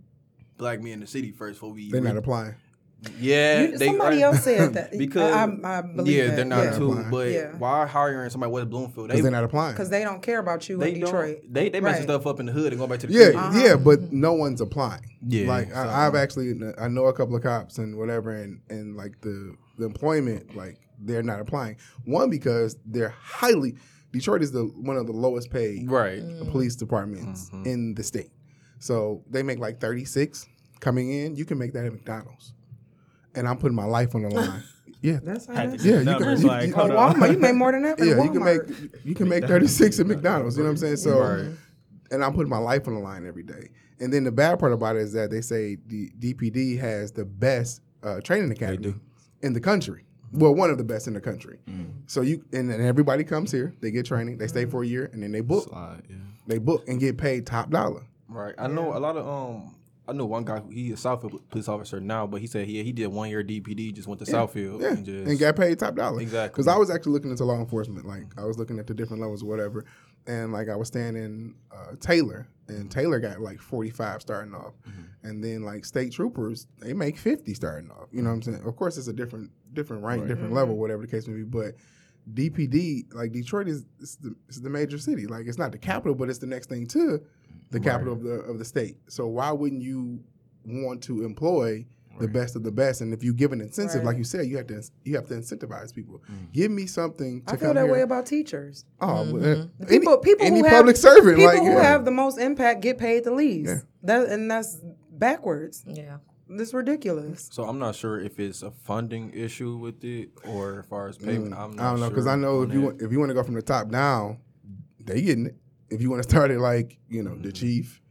black men in the city first before we. They're not applying. Yeah, You- they somebody are- else said that. *laughs* because I, I, I believe yeah, that. they're not yeah. too. Applying. But Yeah. why hiring somebody West Bloomfield? Because they're not applying. because they don't care about you they in Detroit. They they messing Right. stuff up in the hood and go back to the Yeah, city. yeah, but no one's applying. Yeah, like so- I, I've actually I know a couple of cops and whatever, and and like the the employment like they're not applying. One because they're highly Detroit is the one of the lowest paid Right. Mm. police departments mm-hmm. in the state. So they make like thirty six coming in. You can make that at McDonald's, and I'm putting my life on the line. *laughs* yeah, That's how Had that to is. see Yeah, you can- numbers, you- like, you- hold Oh, on. Walmart, you make more than that. yeah, at you can make you can make *laughs* thirty six at McDonald's. You know what I'm saying? So, Right. and I'm putting my life on the line every day. And then the bad part about it is that they say the DPD has the best uh, training academy in the country. Well, one of the best in the country. So you and, and everybody comes here, they get training, they stay for a year, and then they book. Slide, yeah. They book and get paid top dollar. Right. I know a lot of um. I know one guy. who He is Southfield police officer now, but he said he he did one year DPD, just went to Southfield Yeah, and just and got paid top dollar. Exactly. Because I was actually looking into law enforcement. Like I was looking at the different levels or whatever, and like I was staying in uh, Taylor, and Taylor got like forty five starting off, Mm-hmm. and then like state troopers they make fifty starting off. You know what I'm saying? Of course, it's a different different rank, different level, whatever the case may be, but. DPD, like Detroit is, is the, is the major city. Like it's not the capital, but it's the next thing to the capital of the of the state. So why wouldn't you want to employ the best of the best? And if you give an incentive, like you said, you have to you have to incentivize people. Mm-hmm. Give me something to I feel come that here. way about teachers. oh, well, mm-hmm. eh, The any, people, people any who public have, servant, people like who yeah. have the most impact get paid the least. Yeah. That and that's backwards. Yeah. That's ridiculous. So I'm not sure if it's a funding issue with it or as far as payment. Mm, I'm not Mm, I don't know because sure I know if you want, if you want to go from the top down, they getting it. If you want to start it like you know the chief,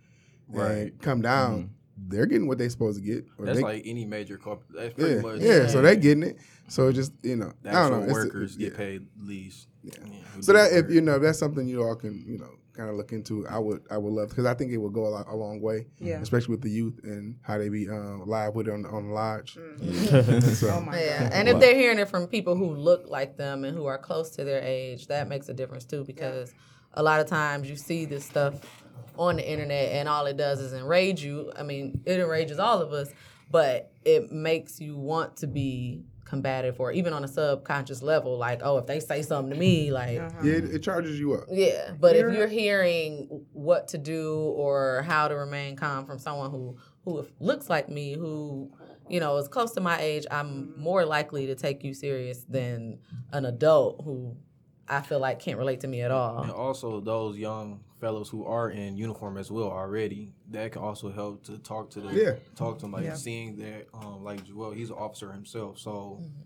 Mm-hmm. Right. and come down, they're getting what they're supposed to get. Or That's they- like any major corporate. That's pretty yeah, much yeah, So they're getting it. So just you know, the I don't actual know. it's- workers yeah. get paid least. Yeah, we So that if you know that's something you all can you know kind of look into. I would I would love because I think it would go a, lot, a long way, Yeah. especially with the youth and how they be um, live with it on on the lodge. Mm. *laughs* so, Oh my Yeah, and if they're hearing it from people who look like them and who are close to their age, that makes a difference too. Because a lot of times you see this stuff on the internet, and all it does is enrage you. I mean, it enrages all of us, but it makes you want to be combative, or even on a subconscious level, like, oh, if they say something to me, like. Uh-huh. yeah, it, it charges you up. Yeah, but You're- if you're hearing what to do or how to remain calm from someone who who looks like me, who you know is close to my age, I'm more likely to take you serious than an adult who I feel like can't relate to me at all. And also those young fellows who are in uniform as well already, that can also help to talk to the Yeah. talk to them like Yeah. seeing that um like Jewell, he's an officer himself. So Mm-hmm.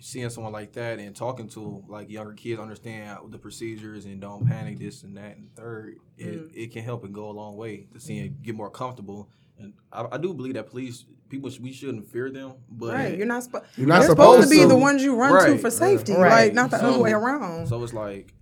seeing someone like that and talking to like younger kids understand the procedures and don't panic this and that and third, it, Mm. it can help and go a long way to seeing it get more comfortable. And I, I do believe that police people sh- we shouldn't fear them, but Right, you're not, spo- You're not they're supposed to be supposed the ones you run to for safety, right. like not the So- other way around. So it's like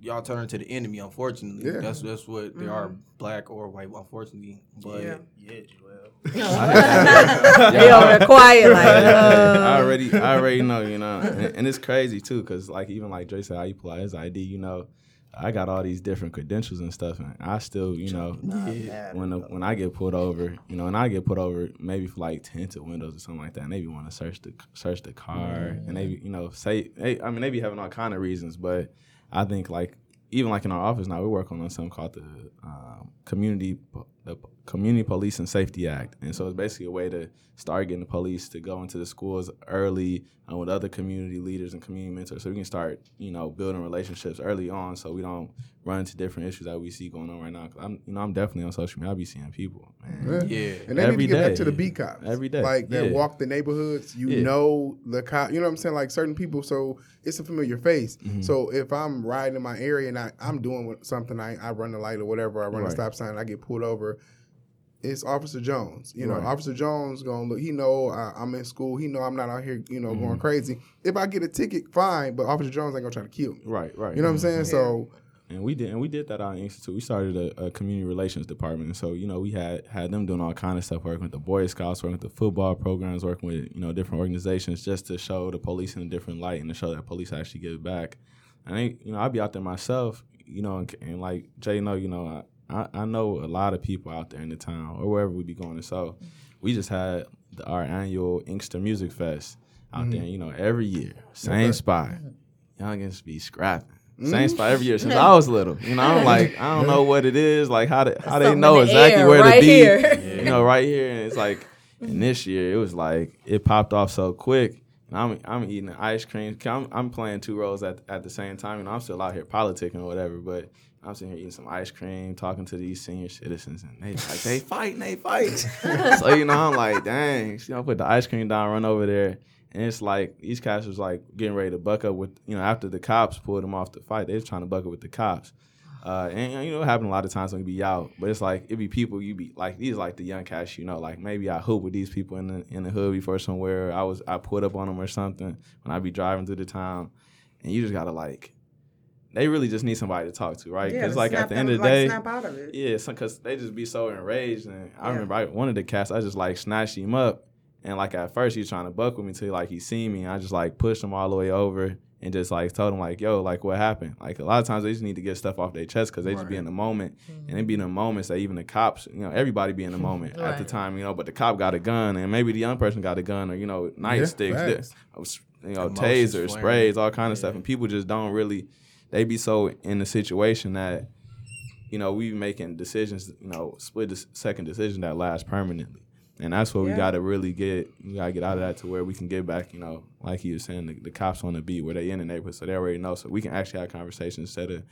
y'all turn to the enemy. Unfortunately, Yeah. that's that's what they are, black or white. Unfortunately, but Yeah. Yeah, Jewell. *laughs* They over there quiet, like. *laughs* uh, I already, I already know, you know, *laughs* and, and it's crazy too, cause like even like Dre said, how you pull out his ID, you know, I got all these different credentials and stuff, and I still, you know, when the, when I get pulled over, you know, and I get put over maybe for like tinted windows or something like that, and they be want to search the search the car, and they, be, you know, say, they, I mean, they be having all kind of reasons, but I think like even like in our office now, we work on something called the um, community the community police and safety act, and so it's basically a way to start getting the police to go into the schools early uh, with other community leaders and community mentors, so we can start you know building relationships early on, so we don't run into different issues that we see going on right now. Cause I'm you know I'm definitely on social media. I be seeing people, man. Yeah. yeah, And they Every need to get back to the beat cops. Every day. Like that Yeah. walk the neighborhoods. You Yeah. know the cop. You know what I'm saying? Like certain people, so it's a familiar face. Mm-hmm. So if I'm riding in my area and I, I'm doing something, I, I run the light or whatever, I run a stop sign, I get pulled over. It's Officer Jones. You know, Right. Officer Jones gonna look. He know I, I'm in school. He know I'm not out here. You know, Mm-hmm. going crazy. If I get a ticket, fine. But Officer Jones ain't gonna try to kill me. Right, right. You know what I'm saying? So And we did, and we did that out in Inkster. We started a, a community relations department, and so you know we had had them doing all kind of stuff, working with the Boy Scouts, working with the football programs, working with you know different organizations, just to show the police in a different light and to show that police actually give back. And I, you know, I'd be out there myself, you know, and, and like Jay, know, you know, I, I I know a lot of people out there in the town or wherever we be going. And so we just had the, our annual Inkster Music Fest out mm-hmm. there, you know, every year, same spot. Youngins be scrapping. Same mm-hmm. spot every year since I was little. You know, I'm like, I don't know what it is, like how they how they know the exactly air where right to be. here. You know, right here, and it's like, and mm-hmm. this year it was like it popped off so quick. And I'm I'm eating ice cream. I'm I'm playing two roles at at the same time. You know, I'm still out here politicking or whatever, but I'm sitting here eating some ice cream, talking to these senior citizens, and they like they *laughs* fighting, they fight. *laughs* so you know, I'm like, dang, you know, put the ice cream down, run over there. And it's like these cats was like getting ready to buck up with you know after the cops pulled them off the fight, they was trying to buck up with the cops. Uh, and you know, it happened a lot of times when you be out, but it's like it be people you be like these like the young cats, you know, like maybe I hoop with these people in the in the hood before somewhere. I was I put up on them or something when I be driving through the town, and you just gotta like, they really just need somebody to talk to, right? Yeah, Because to like at the them- end of the like, day, snap out of it. yeah, because they just be so enraged. And I Yeah. remember I, one of the cats, I just like snatched him up. And like at first he was trying to buck with me till like he seen me. And I just like pushed him all the way over and just like told him like, yo, like what happened? Like a lot of times they just need to get stuff off their chest because they just be in the moment. And it be in the mm-hmm. moments that even the cops, you know, everybody be in the *laughs* moment at the time, you know, but the cop got a gun and maybe the young person got a gun or, you know, nightsticks, facts. th- you know, Emotions tasers, flaring. sprays, all kind of stuff. And people just don't really, they be so in the situation that you know, we making decisions, you know, split the second decision that lasts permanently. And that's what we got to really get. We got to get out of that to where we can get back, you know, like you were saying, the, the cops on the beat where they in the neighborhood, so they already know. So we can actually have conversations instead of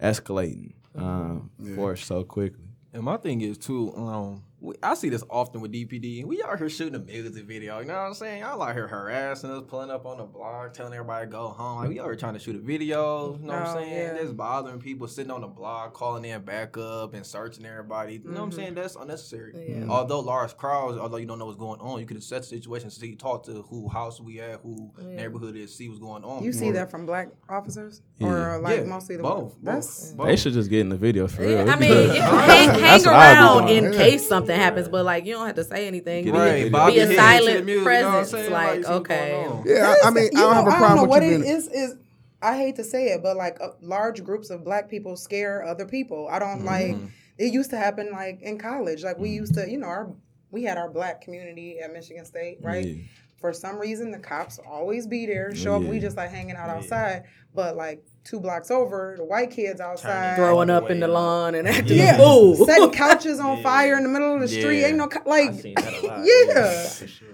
escalating um, force so quickly. And my thing is too, um, we, I see this often with DPD. We out here shooting a music video. You know what I'm saying? Y'all out here harassing us, pulling up on the block, telling everybody to go home. Like we out here trying to shoot a video. You know what I'm Oh, saying? yeah. Just bothering people sitting on the block, calling in backup and searching everybody. You know what I'm mm-hmm. saying? That's unnecessary. Yeah. Mm-hmm. Although large crowds, although you don't know what's going on, you can assess the situation, see, talk to who house we at, who Yeah. neighborhood is, see what's going on. You see that from black officers Yeah. or uh, like Yeah, mostly the both, That's both, both. They should just get in the video for real. I *laughs* mean, good. you know, hang, hang That's what I'd be around in Yeah. case something happens, but like you don't have to say anything. Get Be, Right, video. be your a head silent music, you know what I'm presence. like, okay. Yeah, I, I mean, I don't have know, a I problem know with what you it being. is. Is I hate to say it, but like uh, large groups of black people scare other people. I don't like. It used to happen like in college. Like we used to, you know, our we had our black community at Michigan State, right? Yeah. For some reason, the cops always be there. Show up, we just like hanging out outside. But like two blocks over, the white kids outside. Throwing All the up in the lawn and acting Yeah. a fool. setting *laughs* couches on Yeah. fire in the middle of the street. Ain't no co- like, seen that a lot. *laughs* yeah. for sure.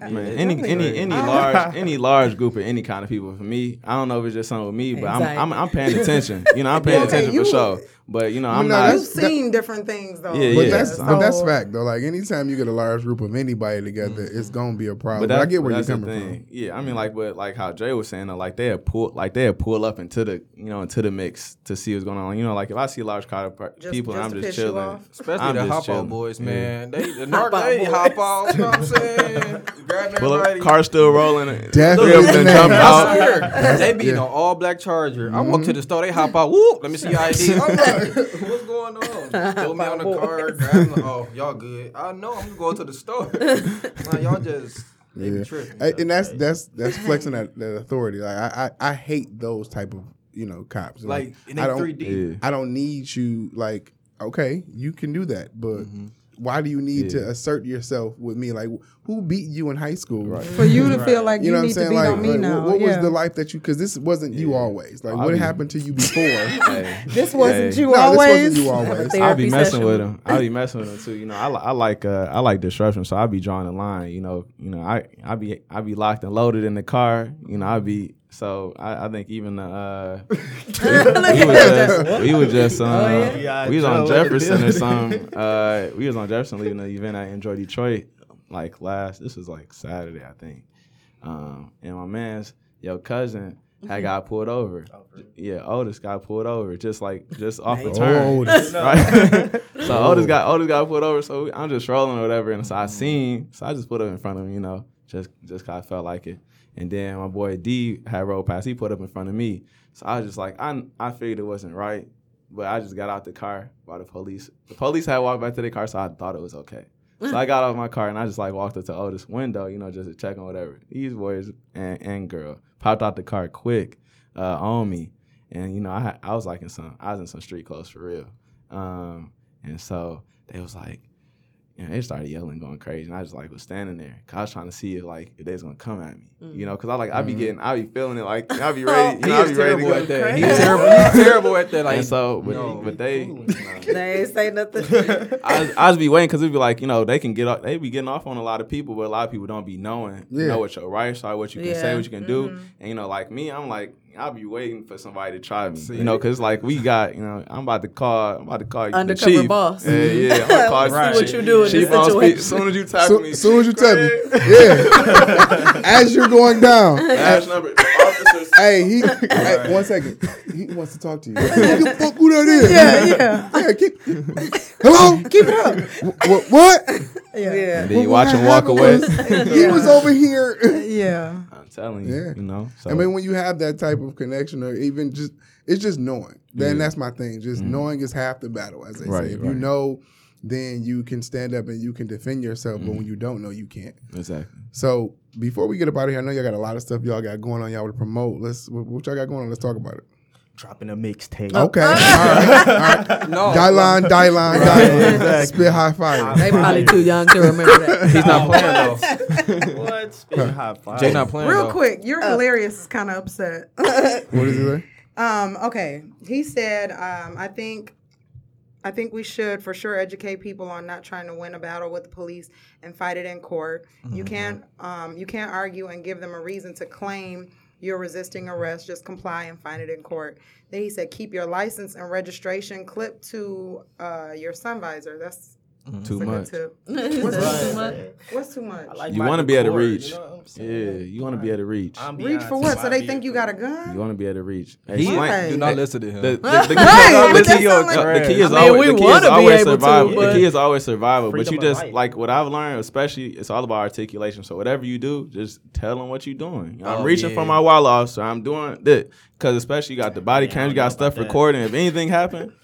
Man, it's any definitely any great. any large *laughs* any large group of any kind of people for me, I don't know if it's just something with me, but I'm I'm, I'm paying attention. You know, I'm paying Okay, attention you- for sure. But you know, I'm know, not. You've that's- that- seen different things though. Yeah, But yeah. that's but that's fact though. Like anytime you get a large group of anybody together, it's mm-hmm. gonna be a problem. But But, I get where you're coming thing. from. Yeah, I mean, like, but like how Jay was saying, though, like they pull, like they pull up into the, you know, into the mix to see what's going on. You know, like if I see a large crowd of Just- people, just and I'm just chilling. Especially I'm the hop out chilling. boys, Yeah. man. They the narc, they hop out. You know what I'm *laughs* saying? Grabbing Pull car still rolling. Definitely Three of them that. jump I out. they be in an all black charger. I walk to mm-hmm. the store, they hop out. Whoop, let me see your ID. *laughs* I'm *laughs* like, what's going on? *laughs* Throw me on the car, grab me. Oh, y'all good? I know I'm going to the store. *laughs* like, y'all just they Yeah. tripping. Hey, and that's that's that's flexing that, that authority. Like I, I I hate those type of you know cops. like in I don't 3D. Yeah. I don't need you. Like okay, you can do that, but mm-hmm. Why do you need to assert yourself with me? Like who beat you in high school? Right. For you to *laughs* feel like You you, know what I'm saying? Like, on me like, now. what, what yeah. was the life that you? Because this wasn't you always. Like I'll what be- happened to you before? *laughs* Hey. this wasn't Hey. you no, always. this wasn't you always. therapy I'll be messing session. with him. I'll be messing with him too. You know, I, li- I like uh, I like disruption, so I'll be drawing a line. You know, you know, I I be I be locked and loaded in the car. You know, I be so I, I think even the uh, *laughs* we was just we was just um, yeah? Yeah, we was on Jefferson or something. *laughs* Uh, we was on Jefferson leaving the event at Enjoy Detroit like last. This was like Saturday, I think. Um, and my man's yo cousin had got pulled over. Yeah, Otis got pulled over just like just off the turn. Oh, *laughs* Right. so Otis got Otis got pulled over. So I'm just rolling or whatever, and so I seen, so I just put up in front of him, you know, just just cause I felt like it. And then my boy D had rolled past. He put up in front of me. So I was just like, I I figured it wasn't right, but I just got out the car while the police the police had walked back to their car, so I thought it was okay. So I *laughs* got out of my car and I just like walked up to Otis' window, you know, just to check on whatever. These boys and, and girl popped out the car quick uh, on me, and you know I I was like in some I was in some street clothes for real, um, and so they was like, you know, they started yelling, going crazy, and I just like was standing there, cause I was trying to see if like if they was gonna come at me, you mm. know, cause I like I be mm-hmm. getting I be feeling it like I be *laughs* ready, oh, you He know, I be ready to terrible go. at that. crazy. He's terrible. *laughs* He's terrible at that. Like, and so, but, no. but they, you *laughs* They ain't say nothing. I was, I was be waiting because it'd be like you know they can get off, they be getting off on a lot of people, but a lot of people don't be knowing you Yeah. know what your rights are, what you can say, what you can do, mm-hmm. and you know like me, I'm like I'll be waiting for somebody to try me, See. you know, because like we got you know I'm about to call I'm about to call you the Undercover chief. boss. Yeah, yeah, I'm gonna *laughs* call Let's you see chief. what you do in Chief this situation. As soon as you tap So, me, soon as you tell me, yeah. *laughs* as you're going down, Dash number hey, he, hey, one second, he wants to talk to you. *laughs* Who the fuck who that is? Yeah, yeah. yeah. Keep, hello, keep it up. What? what? Yeah. And then you watch him walk away. was He was over here. Yeah. Telling you, Yeah. you know. So, I mean, when you have that type of connection, or even just, it's just knowing. Then Yeah. that's my thing. Just mm-hmm. knowing is half the battle, as they Right, say. If you know, then you can stand up and you can defend yourself. But mm-hmm. when you don't know, you can't. exactly. So before we get up out of here, I know y'all got a lot of stuff y'all got going on. Y'all to promote. Let's what, what y'all got going on. Let's talk about it. Dropping a mixtape. Okay. *laughs* all right. All right. *laughs* no, Die line, die line, die. Spit high fire. They probably too young to remember that. *laughs* he's not playing though. what? Spitting high five. Jay not playing Real though. quick, you're hilarious is kind of upset. What is it? um, okay. He said, um, I think I think we should for sure educate people on not trying to win a battle with the police and fight it in court. You can't um, you can't argue and give them a reason to claim you're resisting arrest. Just comply and find it in court. Then he said, keep your license and registration clipped to uh, your sun visor. That's Mm-hmm. Too That's a much. tip. *laughs* What's Right. too much? What's too much? Like You want to be able to reach. You know yeah, you want to be able to reach. I'm Reach for what? So they think you got a gun? You want to be able to reach. Hey, He explain- do not listen to him. The, the, *laughs* the, Right, the, but the, that key, sound like- the, the key is I mean, always, the key is always able to, survival. the key is always survival. But you just like what I've learned, especially it's all about articulation. So whatever you do, just tell them what you're doing. I'm Oh, reaching yeah. for my wall officer. I'm doing this because especially you got the body Yeah, I cams, you got stuff recording. If anything happen,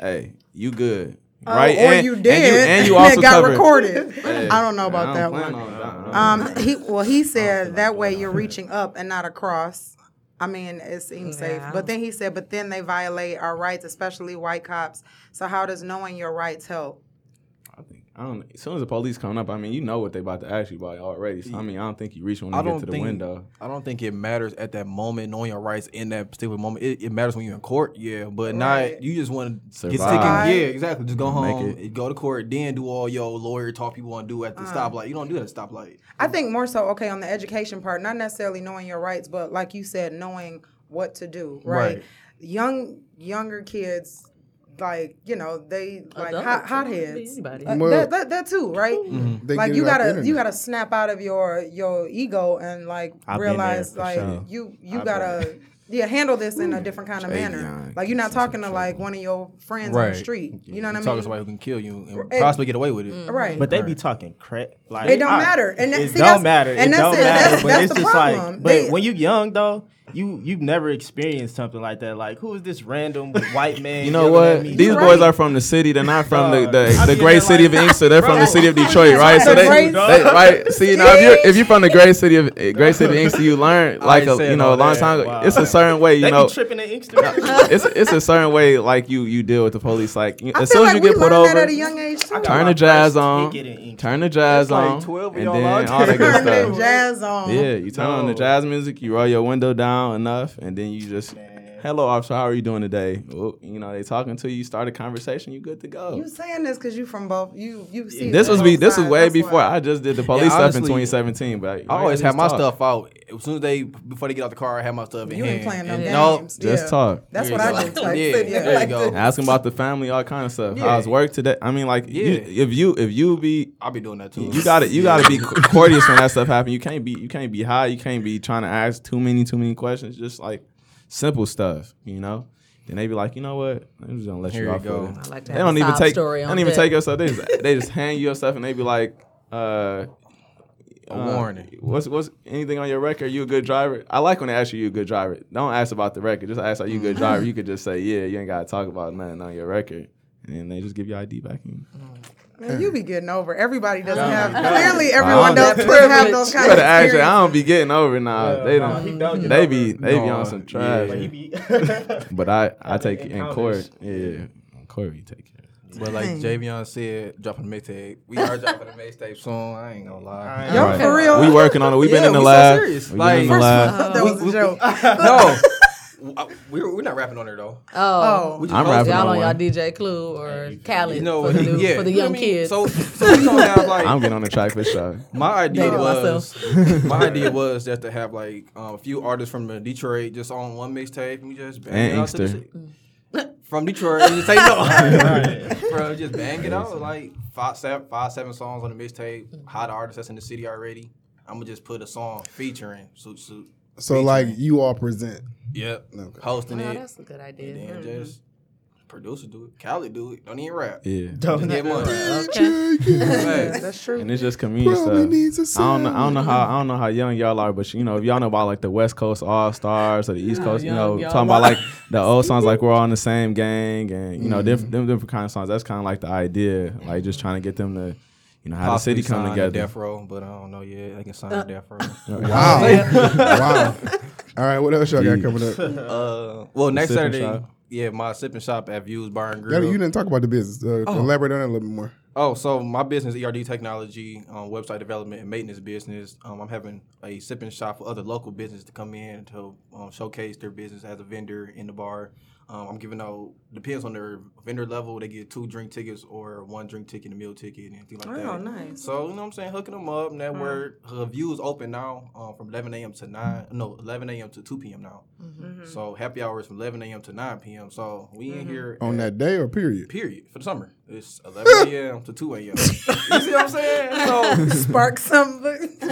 hey, you good. Oh, right? Or and, you did. and you and also it got covered- recorded. Hey, I don't know about that don't plan one. on that. Um, he well, he said that way you're reaching up and not across. I mean, it seems safe. But then he said, but then they violate our rights, especially white cops. So how does knowing your rights help? I don't. As soon as the police come up, I mean, you know what they about to ask you about already. So I mean, I don't think you reach when I you get don't to the think window. I don't think it matters at that moment knowing your rights in that particular moment. It, it matters when you're in court, yeah, but Right. not you just want to get Survive. sticking. Yeah, exactly. Just go Make home, it. go to court, then do all your lawyer talk you want to do at the Uh-huh. stoplight. You don't do that at the stoplight. I think more so, okay, on the education part, not necessarily knowing your rights, but like you said, knowing what to do, right? Right. Young, younger kids, like you know, they like Adults, hot, it hot heads. anybody. Uh, Well- that, that, that too, right? They like you it off the gotta you gotta snap out of your your ego and like I've realize like sure. you you I've gotta yeah handle this in a different kind of Jay manner. Young Like you're not gets in some talking to like one of your friends on the Right. street. You know what I mean? Talking to mean? somebody who can kill you and Right. possibly get away with it. Right. But they be talking crap. Like It don't I- matter. And that- it see, don't matter. and it that's don't it. matter. That's- but that's it's the just problem. like, but They- when you young though, you you've never experienced something like that. Like who is this random white man? You know what? These You're boys are from the city. They're not from the the, the be great there city of like- Inkster. They're from the city of Detroit, right? So they, they right. See now, if you if you're from the great city of great city of Inkster, you learn like a, you know a long that. time. ago. Wow. It's a certain way, you They know. be tripping in Inkster. It's it's a certain way like you you deal with the police. Like you- I as feel soon as you get put over, at a young age too. turn the jazz on, ticket in Inkster. turn the jazz on, 12 and then all that good Turn that stuff. jazz on. Yeah, you turn on the jazz music, you roll your window down enough, and then you just, hello, officer, how are you doing today? Well, you know, they talking to you, start a conversation, you good to go. You saying this because you from both you you see This was both be this was way before why. I just did the police stuff in 2017. But I always just have my talk. stuff out as soon as they before they get out the car. I have my stuff in You ain't playing no And games. No, Just Yeah. talk. That's There what you I go. do. Like, Yeah, sit there like you go. this. Ask them about the family, all kind of stuff. Yeah. How's work today? I mean, like, you, if you if you be I'll be doing that too. you got to you got to be courteous when that stuff happens. You can't be you can't be high. You can't be trying to ask too many too many questions. Just like simple stuff, you know. Then they be like, you know what? I'm just gonna let Here you you off. go. with. I like to They don't a even take. story They don't even deck. take your stuff. They just, they just hand you your stuff and they be like, uh, A uh, warning. What's what's anything on your record? You a good driver? I like when they ask you you a good driver. Don't ask about the record. Just ask are you a good driver. You could *laughs* just say yeah. You ain't gotta talk about nothing on your record, and then they just give you ID back. And Man, you be getting over. Everybody doesn't have. my God. Clearly, everyone don't- doesn't doesn't have those you kind of better ask. I don't be getting over now. Yeah, they don't. he don't they be it. they be on some yeah. trash. But he be- *laughs* *laughs* But I I take it in court. Yeah, in court we take it. But like Dang. Javion said, dropping the mixtape. We are dropping the mixtape soon. I ain't gonna lie. Alright. Yo, Right. for real. We working on it. We've been Yeah, in the we so lab. serious. We've Like- been in the First lab. I thought that We- was a we- joke. *laughs* no, Uh, we're, we're not rapping on there though. Oh. We just I'm rapping. Y'all on on y'all. DJ Clue or Khaled You know, for, the new, yeah, for the you know young what I mean? kids. So, so we gonna have like *laughs* I'm getting on the track for sure. My idea Dated was my idea was just to have like um, a few artists from the Detroit just on one mixtape and we just bang And it out to the Inkster. shit. From Detroit, and just say *laughs* no, bro. Just bang it out like five, seven, five, seven songs on the mixtape. Hot artists that's in the city already. I'm gonna just put a song featuring Suit Suit. So like you all present. Yep, Okay. hosting oh, it, that's a good idea. and then Mhm. just producer do it. Khaled do it. Don't even rap. Yeah. Just get money. Okay. Facts. *laughs* That's true. And it's just community Probably stuff. needs a I don't know. I don't know how. I don't know how young y'all are, but you know, if y'all know about like the West Coast All Stars or the East Coast, you know, y'all talking about like *laughs* the old songs, like we're all in the same gang, and you know, Mhm. different them different kind of songs. That's kind of like the idea, like just trying to get them to, you know, how the city come together. Death Row, but I don't know yet. They can sign Uh, to Death Row. *laughs* Wow. wow. *laughs* All right, what else y'all got coming up? Uh, well, next Saturday, shop. yeah, my sipping shop at Views Bar and Yeah, Grill. you didn't talk about the business. Uh, Oh. Elaborate on it a little bit more. Oh, so my business, ERD Technology, um, website development and maintenance business. Um, I'm having a sipping shop for other local business to come in to um, showcase their business as a vendor in the bar. Um, I'm giving out depends on their vendor level. They get two drink tickets or one drink ticket, a meal ticket, and anything like that. Oh, nice. So you know what I'm saying, hooking them up. Network. Her view is open now um, from 11 a.m. to 9. No, 11 a.m. to 2 p.m. now. So happy hours from 11 a.m. to 9 p.m. So we in here On at- that day or period? period for the summer. It's 11 a.m. to 2 a.m. You see what I'm saying? So Spark some. *laughs*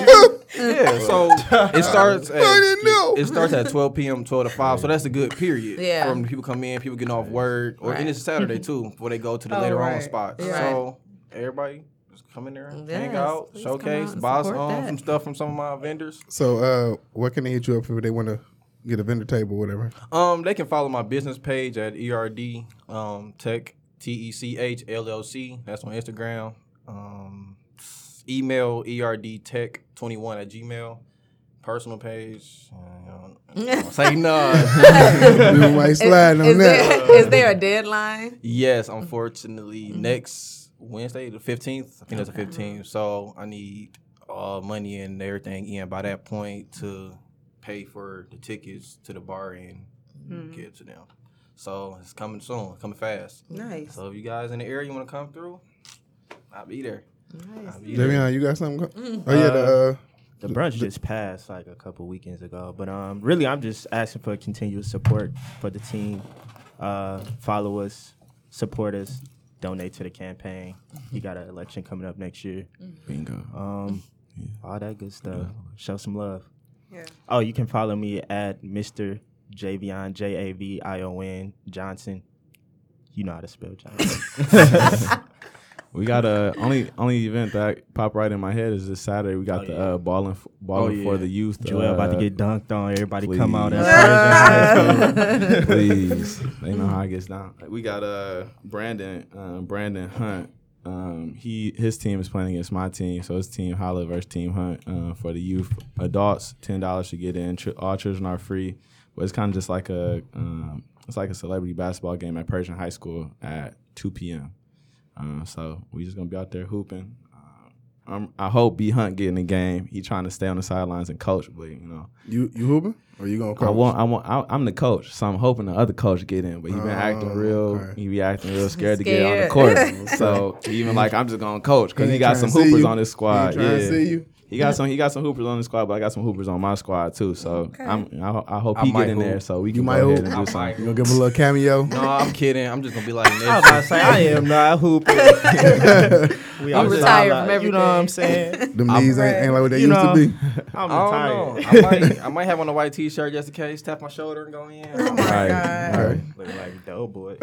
yeah, so it starts. At, I didn't know. It starts at 12 p.m. 12 to 5. So that's a good period. Yeah. From people come in, people getting off work, or Right. and it's Saturday too before they go to the Oh, later on right. spots. Yeah. So everybody just come in there, hang Yes, out, out showcase, and buy some, that. some stuff from some of my vendors. So, uh, what can they hit you up if they want to get a vendor table, or whatever? Um, they can follow my business page at ERD um, Tech T E C H L L C. That's on Instagram. Um, email ERD Tech twenty one at Gmail. Personal page. Uh, *laughs* say no. we might slide on is, that. there, *laughs* is there a deadline? yes, unfortunately, next Wednesday, the fifteenth. I think that's the fifteenth. So I need uh, money and everything in by that point to pay for the tickets to the bar and get to them. So it's coming soon, coming fast. nice. So if you guys in the area you want to come through, I'll be there. I'll be there. Javion, you got something? Go- oh yeah, the uh, The brunch just passed like a couple weekends ago, but um, really, I'm just asking for continuous support for the team. Uh, follow us, support us, donate to the campaign. You got an election coming up next year. Bingo. Um, all that good stuff. Show some love. Yeah. Oh, you can follow me at Mr. Javion J A V I O N Johnson. You know how to spell Johnson. *laughs* We got a only only event that popped right in my head is this Saturday. We got Oh, the yeah. uh, balling balling Oh, for the youth. Jewell about to uh, get dunked on. Everybody come out please. at Pershing High School. *laughs* Please, they know how it gets down. We got uh Brandon um, Brandon Hunt. Um, he his team is playing against my team, so it's Team Holla versus Team Hunt uh, for the youth adults. Ten dollars to get in. Ch- all children are free, but it's kind of just like a um, it's like a celebrity basketball game at Pershing High School at two p.m. Uh, so we just gonna be out there hooping. Uh, I'm, hope B Hunt get in the game. He trying to stay on the sidelines and coach, but you know. you you hooping or you gonna coach? I want, I want, I, I'm the coach, so I'm hoping the other coach get in. But he been acting Oh, real, okay. he be acting real *laughs* scared, to get on the court. *laughs* so even like, I'm just gonna coach because He he got some see hoopers you. on his He squad. ain't tryna Yeah, see you. He got some, he got some hoopers on the squad, but I got some hoopers on my squad too. So I'm, I, I hope I he might get in there so we You can might go ahead hoop? and I do something. You gonna give him a little cameo? *laughs* No, I'm kidding. I'm just gonna be like I was Nipsey. about to say I am not hooping. *laughs* we I'm all just retired highlight- from You know what I'm saying? *laughs* Them knees ain't, ain't like what they You used know, to be. I'm I retired. don't know. I might, I might have on a white T-shirt just in case. Tap my shoulder and go in. Oh my Right, God. right. Look like Doughboy.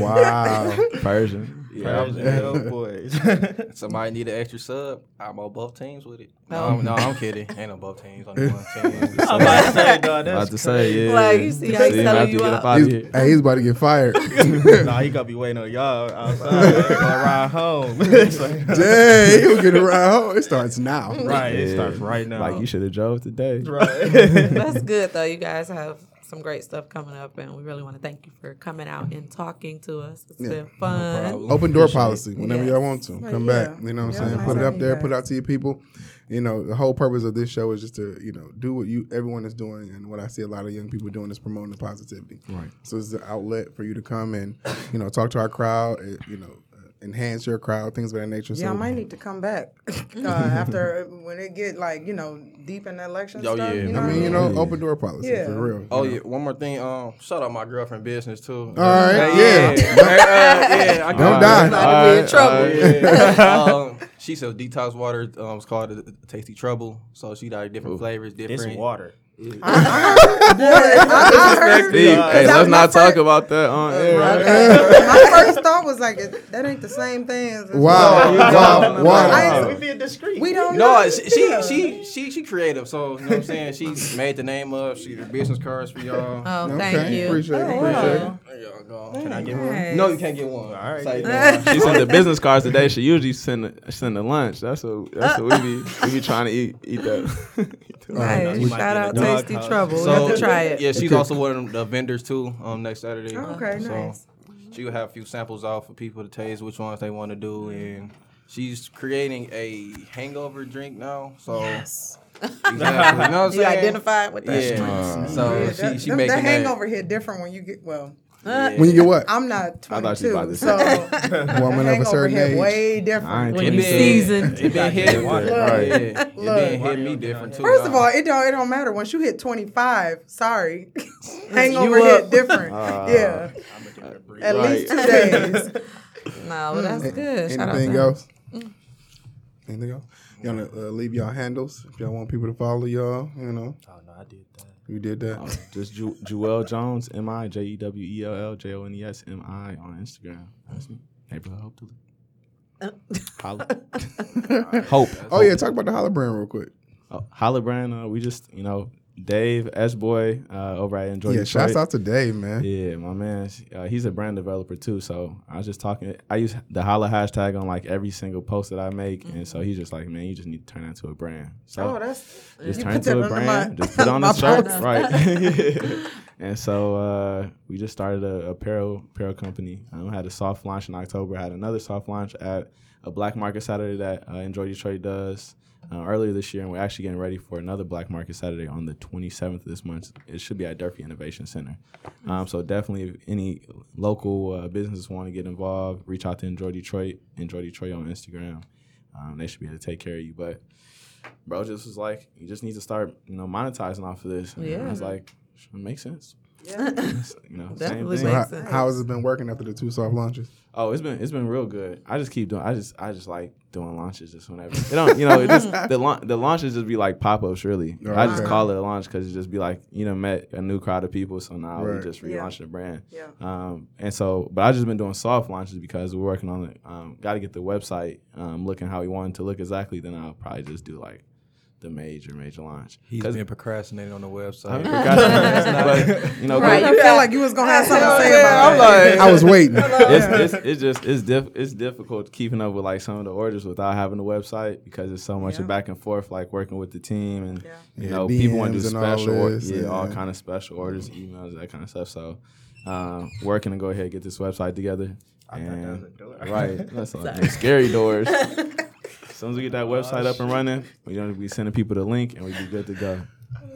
Wow. Pershing. Yeah, I'm- Pershing Doughboys. Somebody need an extra sub. I'm on both teams with it. No, no, I'm kidding. Ain't on both teams. Only one team. *laughs* I'm about to say, dog, About to say, yeah. Like, you see how he's telling you up? up out of He's, hey, he's about to get fired. *laughs* nah, he gonna be waiting on y'all outside for *laughs* a ride home. Dang, he'll get around. It starts now. right, it starts right now. Like you should have drove today. right. That's good though. You guys have some great stuff coming up, and we really want to thank you for coming out and talking to us. It's Yeah. been fun. problem. Open door policy whenever Yes. y'all want to. Right, Come yeah. back. You know what I'm saying? nice Put it up there, guys. put it out to your people. You know, the whole purpose of this show is just to, you know, do what you everyone is doing and what I see a lot of young people doing is promoting the positivity. Right. So it's an outlet for you to come and, you know, talk to our crowd, eh, you know, enhance your crowd, things of that nature. Yeah, I might need to come back *laughs* uh, *laughs* after when it get like you know deep in the election Oh, stuff. yeah. You know I what mean, you know, Yeah. open door policy Yeah. for real. Oh you know. yeah, one more thing. Um, shout out my girlfriend business too. All right, yeah, yeah. yeah. *laughs* yeah, I Don't got- die. About to be in trouble. Yeah. um, she sells detox water. Um, it's called uh, Tasty Trouble. So she got different flavors, It's different. water. I heard- Hey, hey, let's was my not talk first- about that on air. Okay. My first thought was like, that ain't the same thing. As Wow, you wow, talking wow. I- we being discreet. We don't know. No, she she, she she she creative. So you know what I'm saying. She made the name up. She did business cards for y'all. Oh, Okay, thank you. appreciate it. Oh, appreciate it. Wow. There y'all go. Can I get one? No, you can't get one. All right. Say get no. She sent the business cards today. She usually send the, send the lunch. That's what that's what we be we be trying to eat eat that. *laughs* Nice. Shout out Tasty house. Trouble. So we have to try it. Yeah, she's also one of the vendors too. Um, next Saturday. Okay, so nice. She will have a few samples out for people to taste which ones they want to do, and she's creating a hangover drink now. So exactly, you know *laughs* what I'm You saying? identified with that. Yeah. Uh, so Yeah, she that, she them- making the that. hangover hit different when you get well. When you get what? I'm not I thought you 22, was about to so. *laughs* Woman of a hangover certain hit age. way different. ain't When you so. seasoned. It been hit, Look. right? It Look. been hit me different too. First of all, it don't it don't matter once you hit 25. Sorry, *laughs* hangover hit different. Uh, yeah, at least two days. *laughs* No, but that's good. Shout Anything him. else? Anything else? You wanna uh, leave y'all handles if y'all want people to follow y'all? You know, Oh no, I did that. You did that. Oh, just Ju- Jewell Jones, M I J E W E L L J O N E S M I on Instagram. That's me. Neighborhood Hope Duluth. *laughs* Holla. *laughs* Hope. Oh yeah, talk about the Holla brand real quick. Oh, Holla brand. Uh, we just you know Dave S Boy uh, over at Enjoy yeah, Detroit. shouts out to Dave, man. Yeah, my man. Uh, he's a brand developer too. So I was just talking. I use the holla hashtag on like every single post that I make, and so he's just like, man, you just need to turn that into a brand. So Oh, that's just turn put into a brand. my- just put on *laughs* the shirt, *laughs* right? *laughs* and so uh, we just started a apparel apparel company. Um, had a soft launch in October. Had another soft launch at a Black Market Saturday that uh, Enjoy Detroit does. Uh, earlier this year, and we're actually getting ready for another Black Market Saturday on the 27th of this month. It should be at Durfee Innovation Center. Um, so definitely, if any local uh, businesses want to get involved, reach out to Enjoy Detroit, Enjoy Detroit on Instagram. Um, they should be able to take care of you. But bro, just was like, you just need to start, you know, monetizing off of this. And I Yeah. was like, sure, makes sense. Yeah. you know, Definitely So how, makes sense. how has it been working after the two soft launches? Oh, it's been it's been real good. I just keep doing. I just I just like doing launches just whenever. It don't you know it just *laughs* the launch the launches just be like pop ups really. Oh, I just okay. call it a launch because it just be like you know met a new crowd of people. So now Right. we just Yeah. relaunching the brand. Yeah. Um, and so, but I just been doing soft launches because we're working on it. Um, Got to get the website um, looking how we want it to look exactly. Then I'll probably just do like the major major launch. He's 'Cause been procrastinating on the website. I *laughs* forgot, but you know, Right, but- you felt like you was gonna have something to say Yeah, about I'm that. like- *laughs* I was waiting. *laughs* it's, it's, it's just it's diff, it's difficult keeping up with like some of the orders without having a website because it's so much Yeah. of back and forth like working with the team and Yeah. you Yeah, know people want to do DMs and all special or, this, yeah, all kind of special orders emails that kind of stuff so um, working to go ahead and get this website together I thought that was a door. right that's like scary doors as soon as we get that Oh, website up and running we're gonna be sending people the link and we be good to go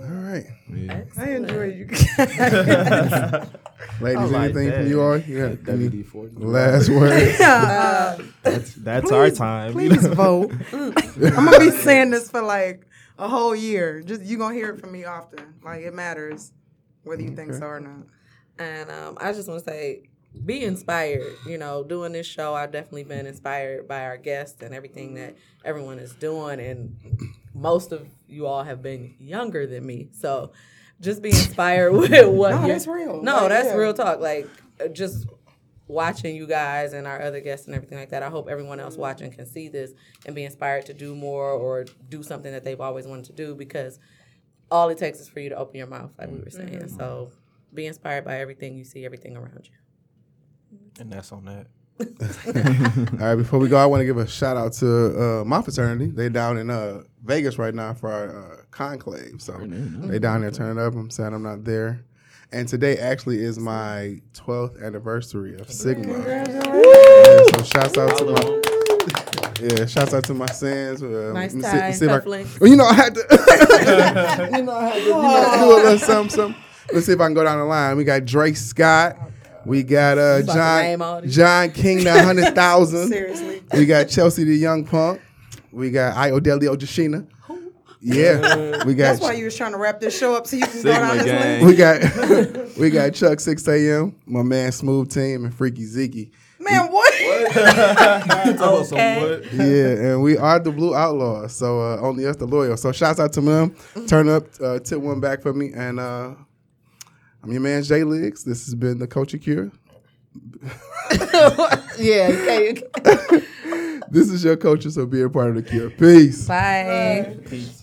All right, yeah. I enjoyed you. *laughs* ladies. like anything that. from you all? You got WD forty last words? *laughs* Uh, That's that's our time. *laughs* please vote. I'm gonna be saying this for like a whole year. Just you gonna hear it from me often. Like it matters whether you think so or not. And um, I just want to say, be inspired. You know, doing this show, I've definitely been inspired by our guests and everything that everyone is doing. And most of you all have been younger than me, so just be inspired *laughs* with what. No, that's real. No, Like, that's yeah. real talk. Like uh, just watching you guys and our other guests and everything like that. I hope everyone else watching can see this and be inspired to do more or do something that they've always wanted to do because all it takes is for you to open your mouth, like we were saying. Mm-hmm. So be inspired by everything you see, everything around you. And that's on that. *laughs* All right, before we go, I want to give a shout out to uh, my fraternity. They down in uh, Vegas right now for our uh, conclave. So they down there turning up. I'm sad I'm not there. And today actually is my 12th anniversary of Sigma. Yeah, so shouts out to my *laughs* yeah, shouts out to my sons. Uh, Nice let me tie, I- well, you know I had to. *laughs* you know I had to you know, do a little something, something. Let's see if I can go down the line. We got Drake Scott. We got uh, about to name all John. John King, the *laughs* hundred thousand. Seriously. We got Chelsea the Young Punk. We got Iodeli Ojashina. Yeah. We got That's why you was trying to wrap this show up so you can go Sigma down this gang. list. we got *laughs* we got Chuck 6 AM, my man Smooth Team and Freaky Zeke. Man, *laughs* what? Okay. Yeah, and we are the Blue Outlaws. So uh, only us the loyal. So shouts out to them. Turn up, uh, tip one back for me. And uh, I'm your man Jay Liggs. This has been the Culture Cure. *laughs* Yeah. Okay. *laughs* This is your culture, so be a part of the cure. Peace. Bye. Peace.